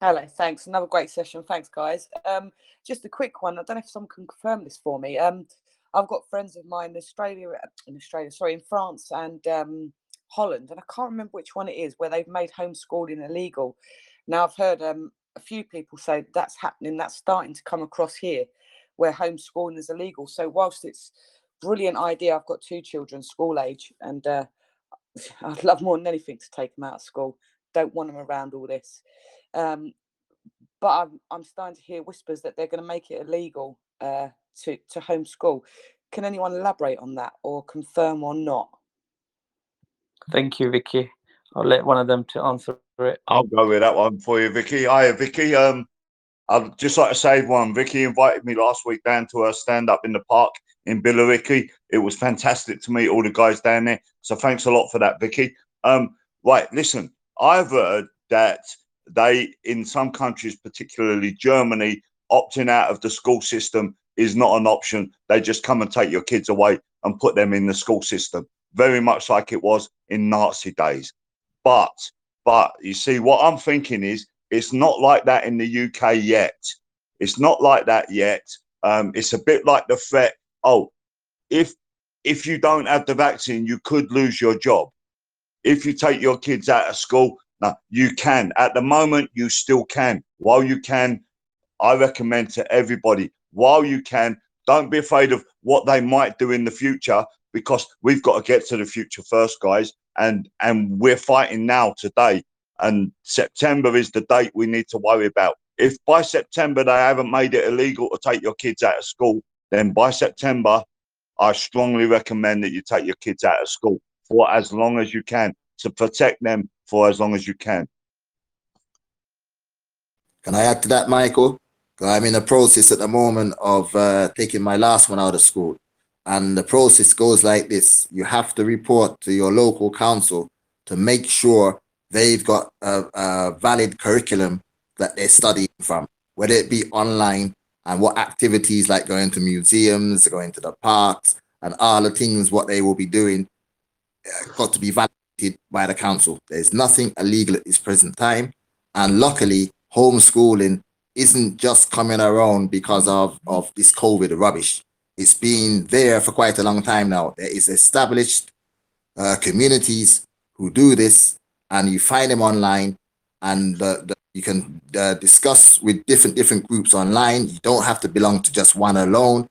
Hello, thanks. Another great session. Thanks, guys. Um, just a quick one. I don't know if someone can confirm this for me. Um, I've got friends of mine in Australia, in Australia, sorry, in France and um, Holland, and I can't remember which one it is where they've made homeschooling illegal. Now, I've heard um, a few people say that's happening. That's starting to come across here, where homeschooling is illegal. So, whilst it's brilliant idea, I've got two children, school age, and uh, I'd love more than anything to take them out of school. Don't want them around all this. Um, but I'm, I'm starting to hear whispers that they're going to make it illegal uh, to to homeschool. Can anyone elaborate on that or confirm or not? Thank you, Vicky. I'll let one of them to answer it. I'll go with that one for you, Vicky. Hi, Vicky. Um, I'd just like to say one. Vicky invited me last week down to her stand up in the park in Billericay. It was fantastic to meet all the guys down there. So thanks a lot for that, Vicky. Um, right, listen, I've heard that they, in some countries, particularly Germany, opting out of the school system is not an option. They just come and take your kids away and put them in the school system, very much like it was in Nazi days. But, but you see, what I'm thinking is it's not like that in the UK yet. It's not like that yet. Um, it's a bit like the threat. Oh, if if you don't have the vaccine, you could lose your job. If you take your kids out of school, no, you can. At the moment, you still can. While you can, I recommend to everybody, while you can, don't be afraid of what they might do in the future because we've got to get to the future first, guys. And and we're fighting now today. And September is the date we need to worry about. If by September they haven't made it illegal to take your kids out of school, then by September, I strongly recommend that you take your kids out of school for as long as you can to protect them for as long as you can. Can I add to that, Michael? I'm in the process at the moment of uh, taking my last one out of school. And the process goes like this you have to report to your local council to make sure they've got a, a valid curriculum that they're studying from, whether it be online and what activities like going to museums, going to the parks, and all the things what they will be doing uh, got to be validated by the council. There's nothing illegal at this present time. And luckily, homeschooling isn't just coming around because of, of this COVID rubbish. It's been there for quite a long time now. There is established uh, communities who do this, and you find them online, and uh, the, you can uh, discuss with different different groups online. You don't have to belong to just one alone.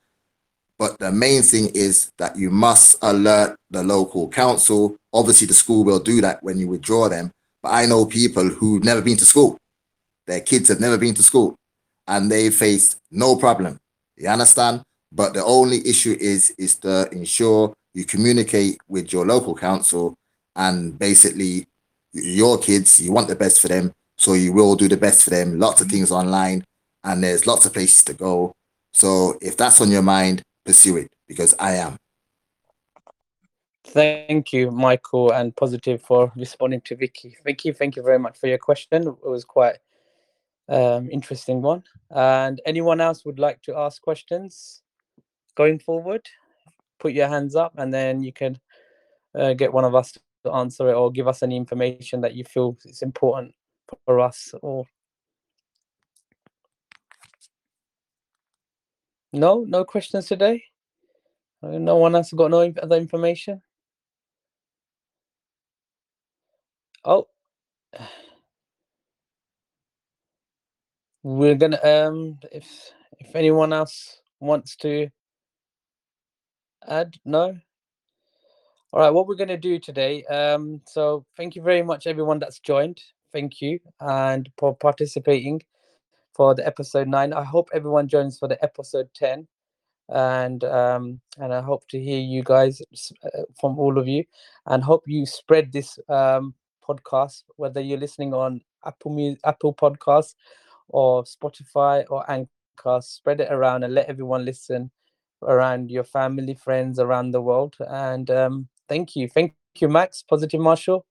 But the main thing is that you must alert the local council. Obviously, the school will do that when you withdraw them. But I know people who've never been to school. Their kids have never been to school and they faced no problem. You understand? But the only issue is is to ensure you communicate with your local council and basically your kids, you want the best for them, so you will do the best for them. Lots of things online and there's lots of places to go. So if that's on your mind, pursue it because I am. Thank you, Michael and Positive, for responding to Vicky. Vicky, thank you very much for your question. It was quite um, interesting one. And anyone else would like to ask questions going forward? Put your hands up, and then you can uh, get one of us to answer it, or give us any information that you feel is important for us. Or no, no questions today. Uh, No one else got no other information. Oh, we're gonna um if if anyone else wants to add, no. All right, what we're gonna do today. Um, so thank you very much everyone that's joined. Thank you and for participating for the episode nine. I hope everyone joins for the episode ten, and um and I hope to hear you guys uh, from all of you, and hope you spread this um podcast whether you're listening on Apple Mu- Apple Podcasts or Spotify or Anchor. Spread it around and let everyone listen around your family, friends around the world. And um, thank you. Thank you, Max, Positive Marshall,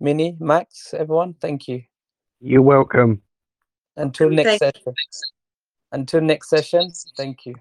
Minnie, Max, everyone. Thank you. You're welcome. Until next session. Until next session. Thank you.